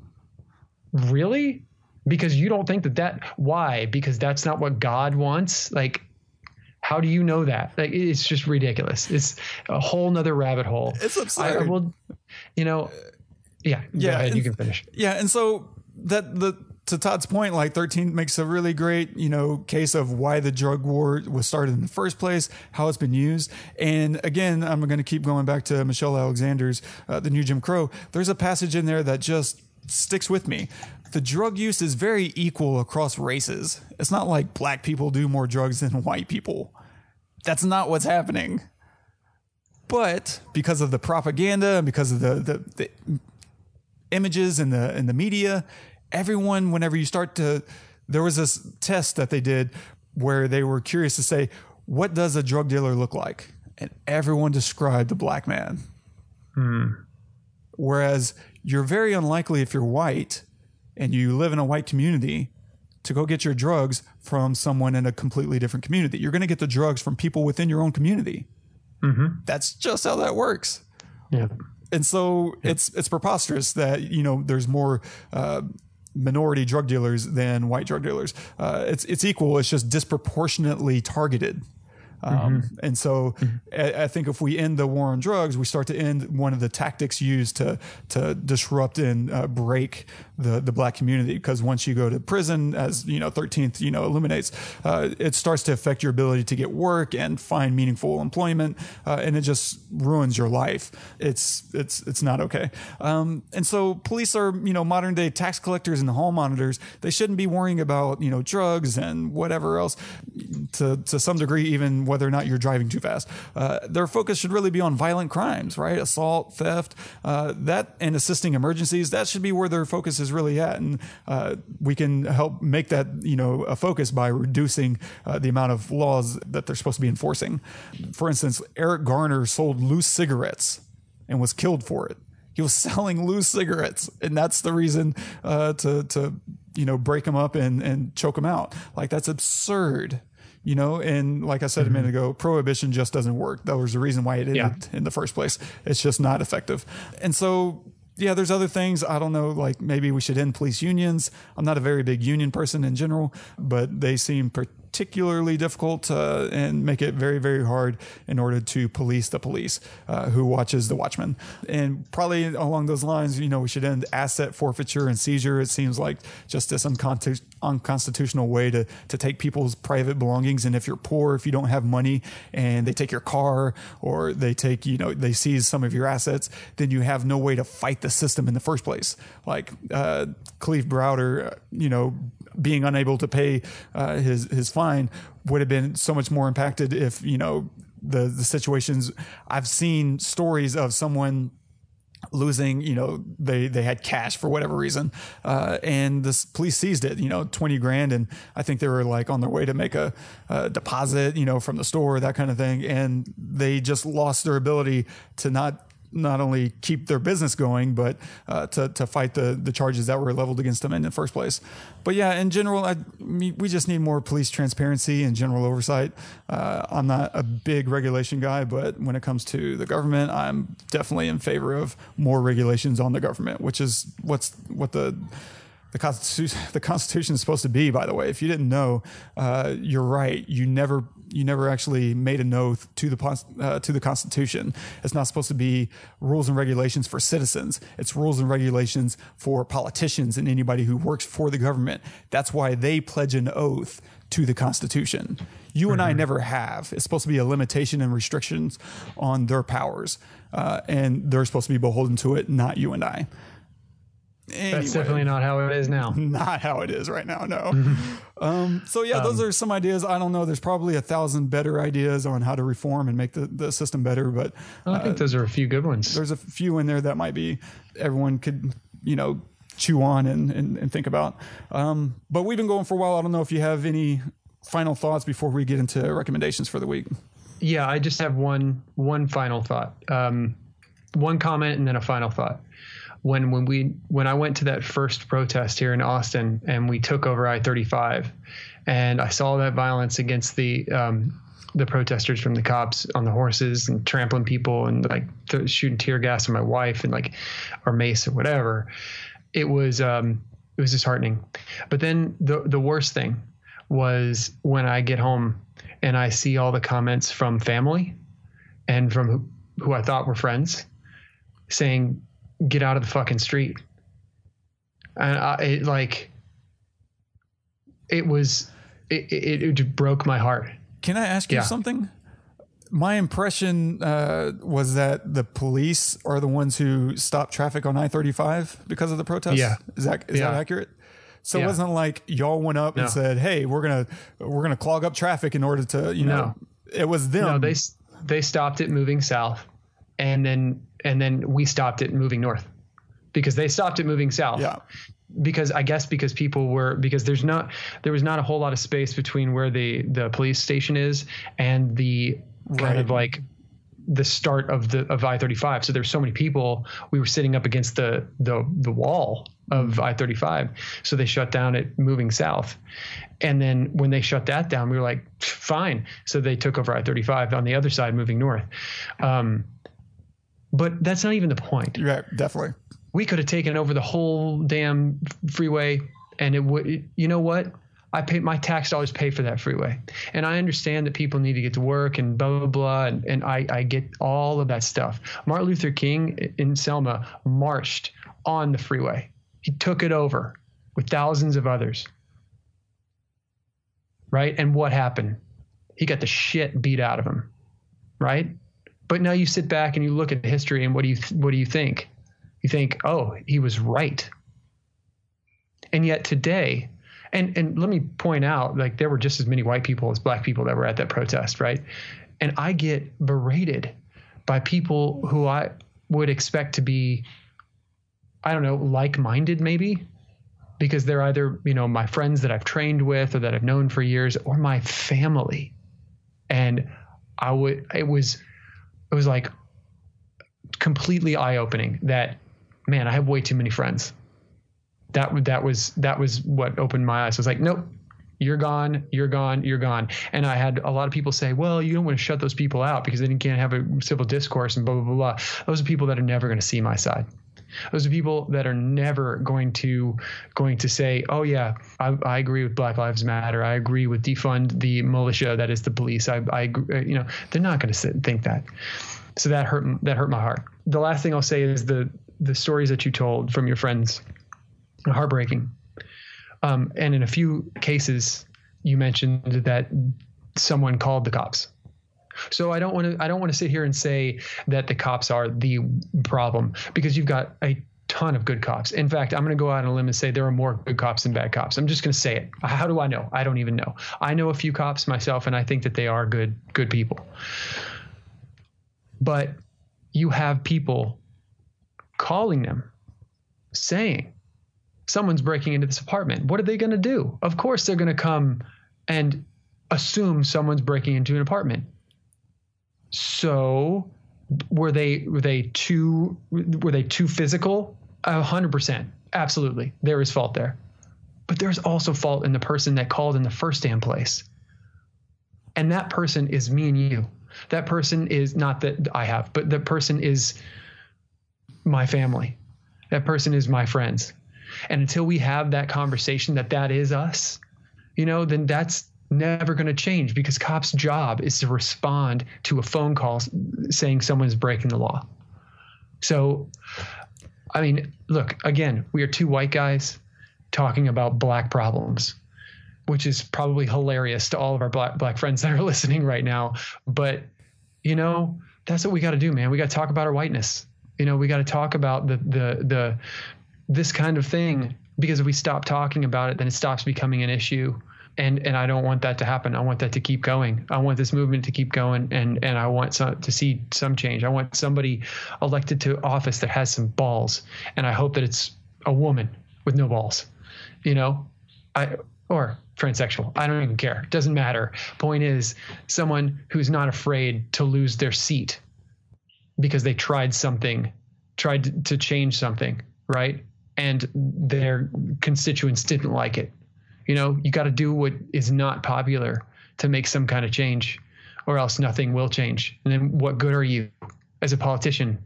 Really? Because you don't think that that why? Because that's not what god wants? Like how do you know that? Like it's just ridiculous. It's a whole nother rabbit hole. It's absurd I, I will you know yeah yeah ahead, you can finish. Yeah, and so that the to Todd's point, like 13 makes a really great, you know, case of why the drug war was started in the first place, how it's been used. And again, I'm going to keep going back to Michelle Alexander's uh, The New Jim Crow. There's a passage in there that just sticks with me. The drug use is very equal across races. It's not like black people do more drugs than white people. That's not what's happening. But because of the propaganda and because of the, the, the images in the in the media, everyone whenever you start to there was this test that they did where they were curious to say what does a drug dealer look like and everyone described the black man Hmm. whereas you're very unlikely if you're white and you live in a white community to go get your drugs from someone in a completely different community you're going to get the drugs from people within your own community Mm-hmm. that's just how that works Yeah. and so it's it's preposterous that you know there's more uh, minority drug dealers than white drug dealers. Uh, it's it's equal. It's just disproportionately targeted. Um, And so I, I think if we end the war on drugs, we start to end one of the tactics used to to disrupt and uh, break the the black community. Because once you go to prison, as you know, Thirteenth you know illuminates, uh, it starts to affect your ability to get work and find meaningful employment, uh, and it just ruins your life. It's it's it's not okay. Um, and so police are you know modern day tax collectors and hall monitors. They shouldn't be worrying about you know drugs and whatever else. To to some degree, even whether or not you're driving too fast, uh, their focus should really be on violent crimes, right? Assault, theft, uh, that, and assisting emergencies. That should be where their focus is really at, and uh, we can help make that you know a focus by reducing uh, the amount of laws that they're supposed to be enforcing. For instance, Eric Garner sold loose cigarettes and was killed for it. He was *laughs* selling loose cigarettes, and that's the reason uh, to to you know break them up and and choke them out. Like that's absurd. You know, and like I said a minute mm-hmm. ago, prohibition just doesn't work. That was the reason why it ended Yeah. in the first place. It's just not effective. And so, yeah, there's other things. I don't know, like maybe we should end police unions. I'm not a very big union person in general, but they seem particularly difficult uh, and make it very, very hard in order to police the police uh, who watches the watchman. And probably along those lines, you know, we should end asset forfeiture and seizure. It seems like just this unconsti- unconstitutional way to, to take people's private belongings. And if you're poor, if you don't have money and they take your car or they take, you know, they seize some of your assets, then you have no way to fight the system in the first place. Like uh, Kalief Browder, uh, you know, being unable to pay uh, his his fine would have been so much more impacted if you know the the situations I've seen stories of someone losing you know they they had cash for whatever reason uh, and the police seized it you know 20 grand and i think they were like on their way to make a, a deposit you know from the store that kind of thing and they just lost their ability to not not only keep their business going, but uh, to, to fight the, the charges that were leveled against them in the first place. But yeah, in general, I, we just need more police transparency and general oversight. Uh, I'm not a big regulation guy, but when it comes to the government, I'm definitely in favor of more regulations on the government, which is what's what the the constitution *laughs* the constitution is supposed to be by the way. If you didn't know uh, you're right. You never you never actually made an oath to the uh, to the constitution. It's not supposed to be rules and regulations for citizens. It's rules and regulations for politicians and anybody who works for the government. That's why they pledge an oath to the constitution. You and i never have. It's supposed to be a limitation and restrictions on their powers uh, and they're supposed to be beholden to it not you and i That's definitely not how it is now. *laughs* not how it is right now. No. *laughs* um, so yeah, those are some ideas. I don't know. There's probably a thousand better ideas on how to reform and make the, the system better, but I think those are a few good ones. there's a few in there that might be everyone could, you know, chew on and, and, and think about. Um, but we've been going for a while. I don't know if you have any final thoughts before we get into recommendations for the week. Yeah, I just have one one final thought. Um, one comment and then a final thought. When when we when I went to that first protest here in Austin and we took over I thirty five, and I saw that violence against the um, the protesters from the cops on the horses and trampling people and like th- shooting tear gas at my wife and like or mace or whatever. It was um, it was disheartening. But then the the worst thing was when I get home and I see all the comments from family and from who, who I thought were friends saying, "Get out of the fucking street." And I, it, like, it was it, it, it broke my heart. Can I ask you Yeah. something? My impression uh, was that the police are the ones who stopped traffic on I thirty five because of the protest. Yeah. is that is that accurate? So Yeah. it wasn't like y'all went up No. and said, "Hey, we're gonna we're gonna clog up traffic in order to you know." It was them. No, they they stopped it moving south, and then and then we stopped it moving north, because they stopped it moving south. Yeah. Because I guess because people were because there's not there was not a whole lot of space between where the the police station is and the kind of like the start of the of I-35. So there's so many people. We were sitting up against the the the wall of I-35. So they shut down it moving south. And then when they shut that down, we were like, fine. So they took over I-35 on the other side, moving north. Um, but that's not even the point. Yeah, definitely. We could have taken over the whole damn freeway, and it would. You know what? I pay my tax dollars pay for that freeway, and I understand that people need to get to work and blah blah blah, and, and I I get all of that stuff. Martin Luther King in Selma marched on the freeway. He took it over with thousands of others. Right, and what happened? He got the shit beat out of him. Right, but now you sit back and you look at history, and what do you what do you think? You think, oh, he was right. And yet today, and and let me point out, like there were just as many white people as black people that were at that protest, right? And I get berated by people who I would expect to be, I don't know, like-minded maybe, because they're either you know my friends that I've trained with or that I've known for years, or my family. And I would, it was, it was like completely eye-opening that man i have way too many friends. That that was that was what opened my eyes. I was like nope. You're gone. You're gone. You're gone. And i had a lot of people say well you don't want to shut those people out because then you can't have a civil discourse and blah blah blah, blah. those are people that are never going to see my side those are people that are never going to going to say oh yeah I, I agree with black lives matter i agree with defund the militia that is the police i, I agree- you know they're not going to sit and think that so that hurt that hurt my heart. The last thing I'll say is the the stories that you told from your friends are heartbreaking. Um, and in a few cases, you mentioned that someone called the cops. So I don't want to I don't want to sit here and say that the cops are the problem because you've got a ton of good cops. In fact, I'm going to go out on a limb and say there are more good cops than bad cops. I'm just going to say it. How do I know? I don't even know. I know a few cops myself, and I think that they are good good people but you have people calling them saying someone's breaking into this apartment what are they going to do of course they're going to come and assume someone's breaking into an apartment so were they were they too were they too physical? A hundred percent. Absolutely. There is fault there. But there's also fault in the person that called in the first damn place. And that person is me and you. That person is not that I have, but that person is my family. That person is my friends. And until we have that conversation that that is us, you know, then that's never going to change because cops' job is to respond to a phone call saying someone's breaking the law. So, I mean, look, again, we are two white guys talking about black problems which is probably hilarious to all of our black black friends that are *laughs* listening right now. But you know, that's what we got to do, man. We got to talk about our whiteness. You know, we got to talk about the the the this kind of thing because if we stop talking about it, then it stops becoming an issue. And and I don't want that to happen. I want that to keep going. I want this movement to keep going, and and I want some, to see some change. I want somebody elected to office that has some balls, and I hope that it's a woman with no balls. You know, I or transsexual. I don't even care. Doesn't matter. Point is, someone who's not afraid to lose their seat because they tried something, tried to change something, right? And their constituents didn't like it. You know, you got to do what is not popular to make some kind of change, or else nothing will change. And then what good are you as a politician?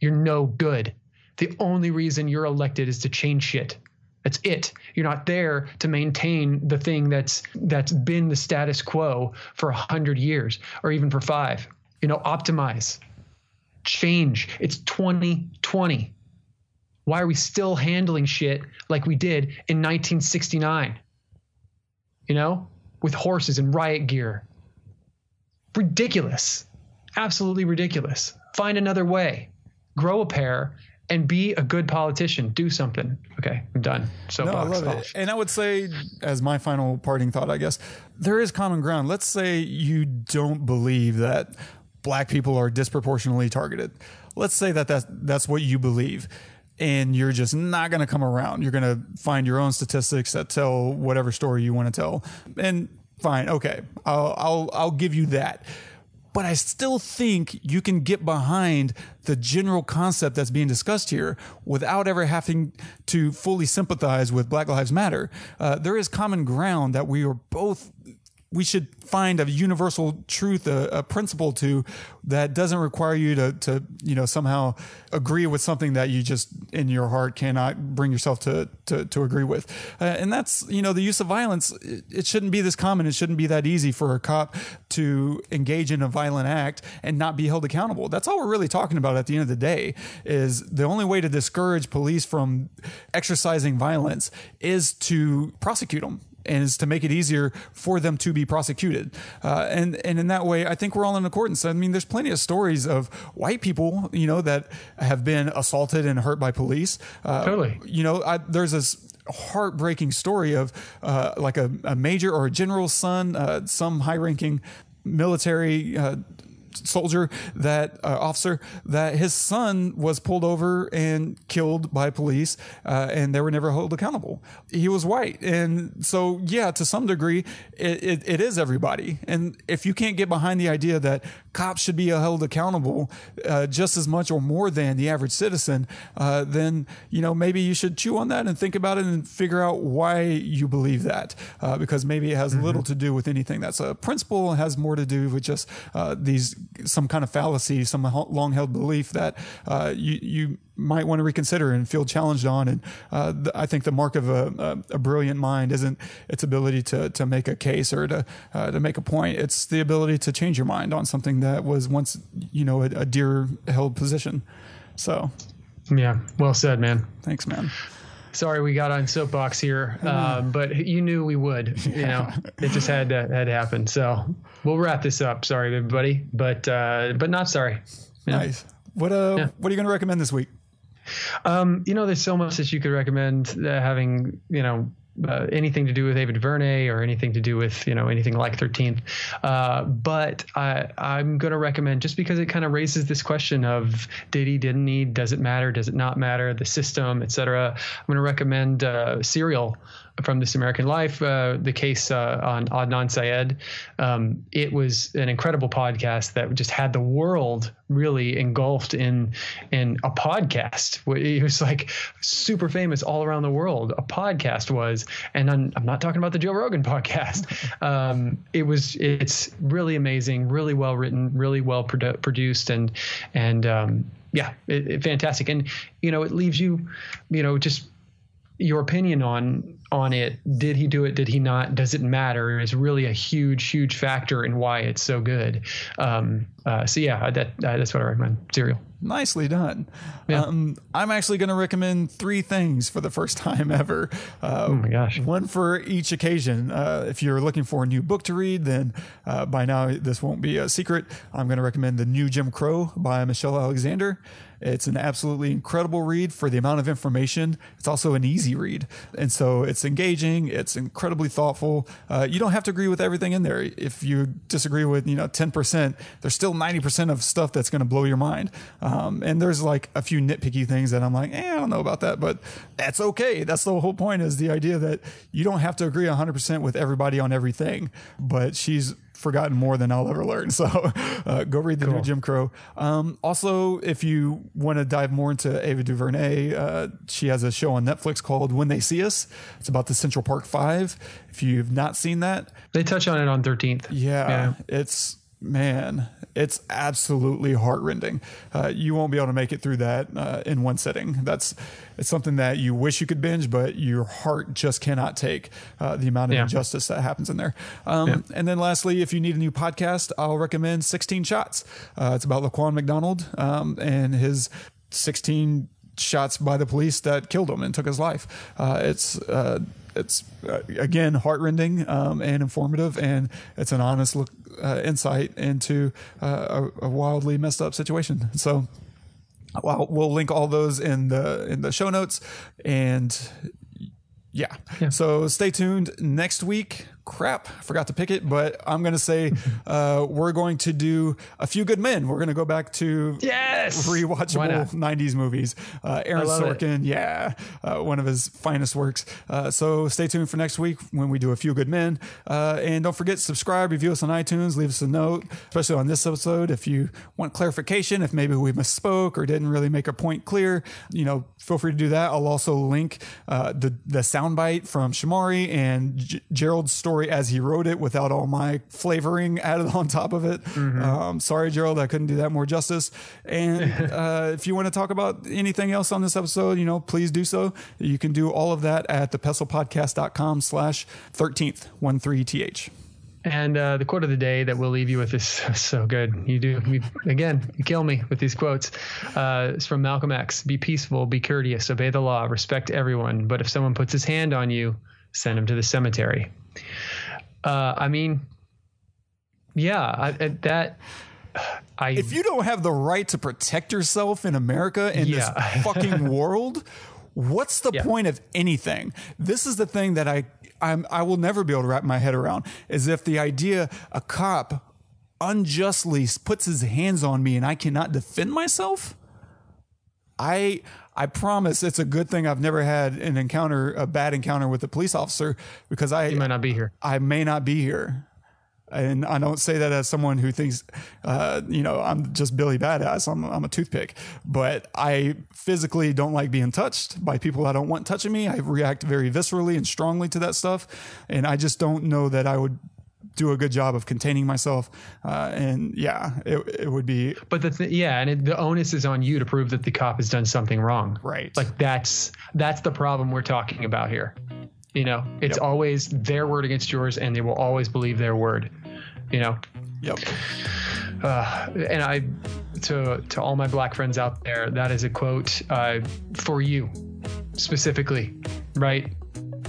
You're no good. The only reason you're elected is to change shit. That's it. You're not there to maintain the thing that's that's been the status quo for a hundred years or even for five. You know, optimize, change. It's 2020. Why are we still handling shit like we did in 1969? You know, with horses and riot gear. Ridiculous. Absolutely ridiculous. Find another way. Grow a pair and be a good politician. Do something. Okay, I'm done. So no, I love it. And I would say, as my final parting thought, I guess there is common ground. Let's say you don't believe that black people are disproportionately targeted. Let's say that that's, that's what you believe. And you're just not going to come around. You're going to find your own statistics that tell whatever story you want to tell. And fine, okay, I'll, I'll, I'll give you that but I still think you can get behind the general concept that's being discussed here without ever having to fully sympathize with Black Lives Matter. Uh, there is common ground that we are both we should find a universal truth, a, a, principle to that doesn't require you to, to, you know, somehow agree with something that you just in your heart cannot bring yourself to, to, to agree with. Uh, and that's, you know, the use of violence. It, it, shouldn't be this common. It shouldn't be that easy for a cop to engage in a violent act and not be held accountable. That's all we're really talking about at the end of the day is the only way to discourage police from exercising violence is to prosecute them and is to make it easier for them to be prosecuted. Uh, and and in that way, I think we're all in accordance. I mean, there's plenty of stories of white people, you know, that have been assaulted and hurt by police. Uh, totally. You know, I, there's this heartbreaking story of uh, like a, a, major or a general's son, uh, some high-ranking military uh, soldier that uh, officer that his son was pulled over and killed by police uh, and they were never held accountable. He was white. And so yeah to some degree it, it, it is everybody. And if you can't get behind the idea that cops should be held accountable uh, just as much or more than the average citizen uh, then you know maybe you should chew on that and think about it and figure out why you believe that uh, because maybe it has mm-hmm. little to do with anything that's a principle has more to do with just uh, these some kind of fallacy, some long held belief that uh, you, you might want to reconsider and feel challenged on. And uh, the, I think the mark of a, a, a, brilliant mind isn't its ability to, to make a case or to, uh, to make a point. It's the ability to change your mind on something that was once, you know, a, a dear held position. So, yeah, well said, man. Thanks, man sorry we got on soapbox here, um, but you knew we would. *laughs* You know, it just had to had to happen. So we'll wrap this up. Sorry, everybody, but uh, but not sorry. Nice. What uh, yeah. what are you going to recommend this week? Um, you know, there's so much that you could recommend. Uh, having you know uh, anything to do with David DuVernay or anything to do with you know anything like 13th. Uh, but I, I'm going to recommend just because it kind of raises this question of did he, didn't he, does it matter, does it not matter, the system, etc. I'm going to recommend uh, Serial from This American Life, uh, the case uh, on Adnan Syed. Um, it was an incredible podcast that just had the world really engulfed in in a podcast. It was like super famous all around the world. A podcast was, and I'm, I'm not talking about the Joe Rogan *laughs* podcast. Um, it was. It's really amazing, really well written, really well produ- produced, and and um, yeah, it, it, fantastic. And you know, it leaves you, you know, just your opinion on on it. Did he do it? Did he not? Does it matter? Is really a huge huge factor in why it's so good. Um, uh, so yeah that uh, that's what i recommend. Serial. Nicely done. Yeah. Um, i'm actually going to recommend three things for the first *laughs* time ever. Uh, oh my gosh. one for each occasion. Uh, if you're looking for a new book to read then uh, by now this won't be a secret. I'm going to recommend the new jim crow by michelle alexander. It's an absolutely incredible read for the amount of information. It's also an easy read. And so it's engaging, it's incredibly thoughtful. Uh, you don't have to agree with everything in there. If you disagree with, you know, 10%, there's still 90% of stuff that's going to blow your mind. Um, and there's like a few nitpicky things that I'm like, eh, I don't know about that, but that's okay. That's the whole point is the idea that you don't have to agree 100% with everybody on everything. But she's forgotten more than I'll ever learn. *laughs* So uh, go read the cool. new Jim Crow. Um, also, if you want to dive more into Ava DuVernay, uh, she has a show on Netflix called When They See Us. It's about the Central Park Five. If you've not seen that, they touch on it on 13th. Yeah, yeah. it's man, it's absolutely heartrending. Uh, you won't be able to make it through that uh, in one sitting. That's it's something that you wish you could binge, but your heart just cannot take uh, the amount of yeah. injustice that happens in there. Um, yeah. And then lastly, if you need a new podcast, I'll recommend 16 Shots. Uh, it's about Laquan McDonald um, and his 16 shots by the police that killed him and took his life. Uh, it's uh, it's uh, again heartrending um, and informative, and it's an honest look uh, insight into uh, a, a wildly messed up situation. So. Well, we'll link all those in the in the show notes, and yeah. So stay tuned next week. Crap, I forgot to pick it, but I'm going to say *laughs* uh, we're going to do A Few Good Men. We're going to go back to yes Why rewatchable 90s movies. Uh, Aaron I love it. Sorkin, yeah, uh, one of his finest works. Uh, so stay tuned for next week when we do A Few Good Men. Uh, and don't forget, subscribe, review us on iTunes, leave us a note, especially on this episode. If you want clarification, if maybe we misspoke or didn't really make a point clear, you know, feel free to do that. I'll also link uh, the, the soundbite from Shomari and J- Gerald's story as he wrote it without all my flavoring *laughs* added on top of it. Um, sorry, Gerald, I couldn't do that more justice. And *laughs* uh, if you want to talk about anything else on this episode, you know, please do so. You can do all of that at thepestlepodcast.com slash 13th, 13th. And uh, the quote of the day that we'll leave you with is *laughs* so good. You do, you, again, you kill me with these quotes. Uh, it's from Malcolm X Be peaceful, be courteous, obey the law, respect everyone. But if someone puts his hand on you, send him to the cemetery. Uh, I mean, yeah, I, that. I, If you don't have the right to protect yourself in America in Yeah. this *laughs* fucking world, what's the point of anything? This is the thing that I I'm, I will never be able to wrap my head around. Is if the idea a cop unjustly puts his hands on me and I cannot defend myself. I I promise it's a good thing I've never had an encounter, a bad encounter with a police officer because I might not be here. I may not be here. And I don't say that as someone who thinks, uh, you know, I'm just Billy Badass. I'm, I'm a toothpick. But I physically don't like being touched by people I don't want touching me. I react very viscerally and strongly to that stuff. And I just don't know that I would do a good job of containing myself. Uh, and yeah, it, it would be. But the th- yeah, and it, the onus is on you to prove that the cop has done something wrong. Right. Like that's that's the problem we're talking about here. You know, it's always their word against yours, and they will always believe their word. You know. Yep. Uh, and I, to to all my black friends out there, that is a quote uh, for you specifically, right?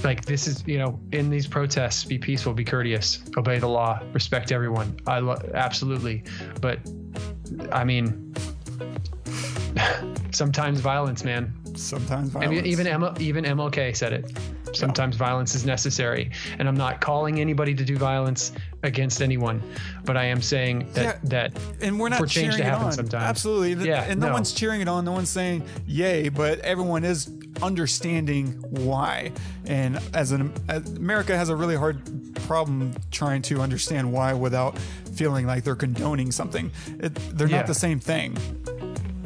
Like this is, you know, in these protests, be peaceful, be courteous, obey the law, respect everyone. I lo- absolutely, but I mean, *laughs* sometimes violence, man. Sometimes violence. I mean, even M- even MLK said it. Sometimes violence is necessary, and I'm not calling anybody to do violence against anyone, but I am saying that Yeah, that and we're not for change to happen on. sometimes. Absolutely. Yeah, And no, no. one's cheering it on. No one's saying yay, but everyone is understanding why. And as an as America has a really hard problem trying to understand why without feeling like they're condoning something. It, they're Yeah. not the same thing.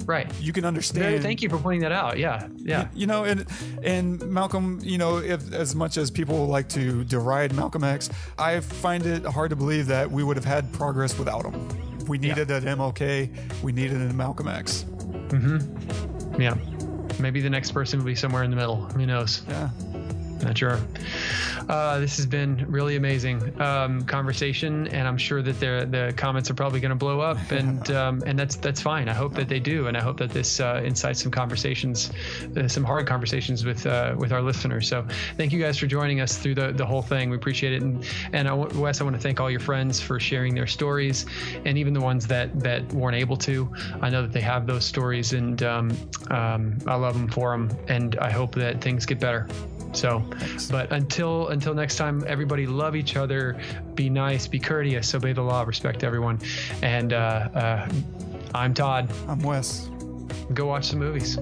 Right. You can understand. Very- Thank you for pointing that out. Yeah, yeah. You know, and and Malcolm, you know, if as much as people like to deride Malcolm X, I find it hard to believe that we would have had progress without him. We needed an MLK. We needed a Malcolm X. Mm-hmm. Yeah. Maybe the next person will be somewhere in the middle. Who knows? Yeah. Not sure. Uh, this has been really amazing um, conversation, and I'm sure that the the comments are probably going to blow up, *laughs* and um, and that's that's fine. I hope that they do, and I hope that this uh, incites some conversations, uh, some hard conversations with uh, with our listeners. So thank you guys for joining us through the the whole thing. We appreciate it, and and I, Wes, I want to thank all your friends for sharing their stories, and even the ones that that weren't able to. I know that they have those stories, and um, um, I love them for them, and I hope that things get better. So, but until until next time, everybody love each other, be nice, be courteous, obey the law, respect everyone. And uh, uh, I'm Todd. I'm Wes. Go watch some movies.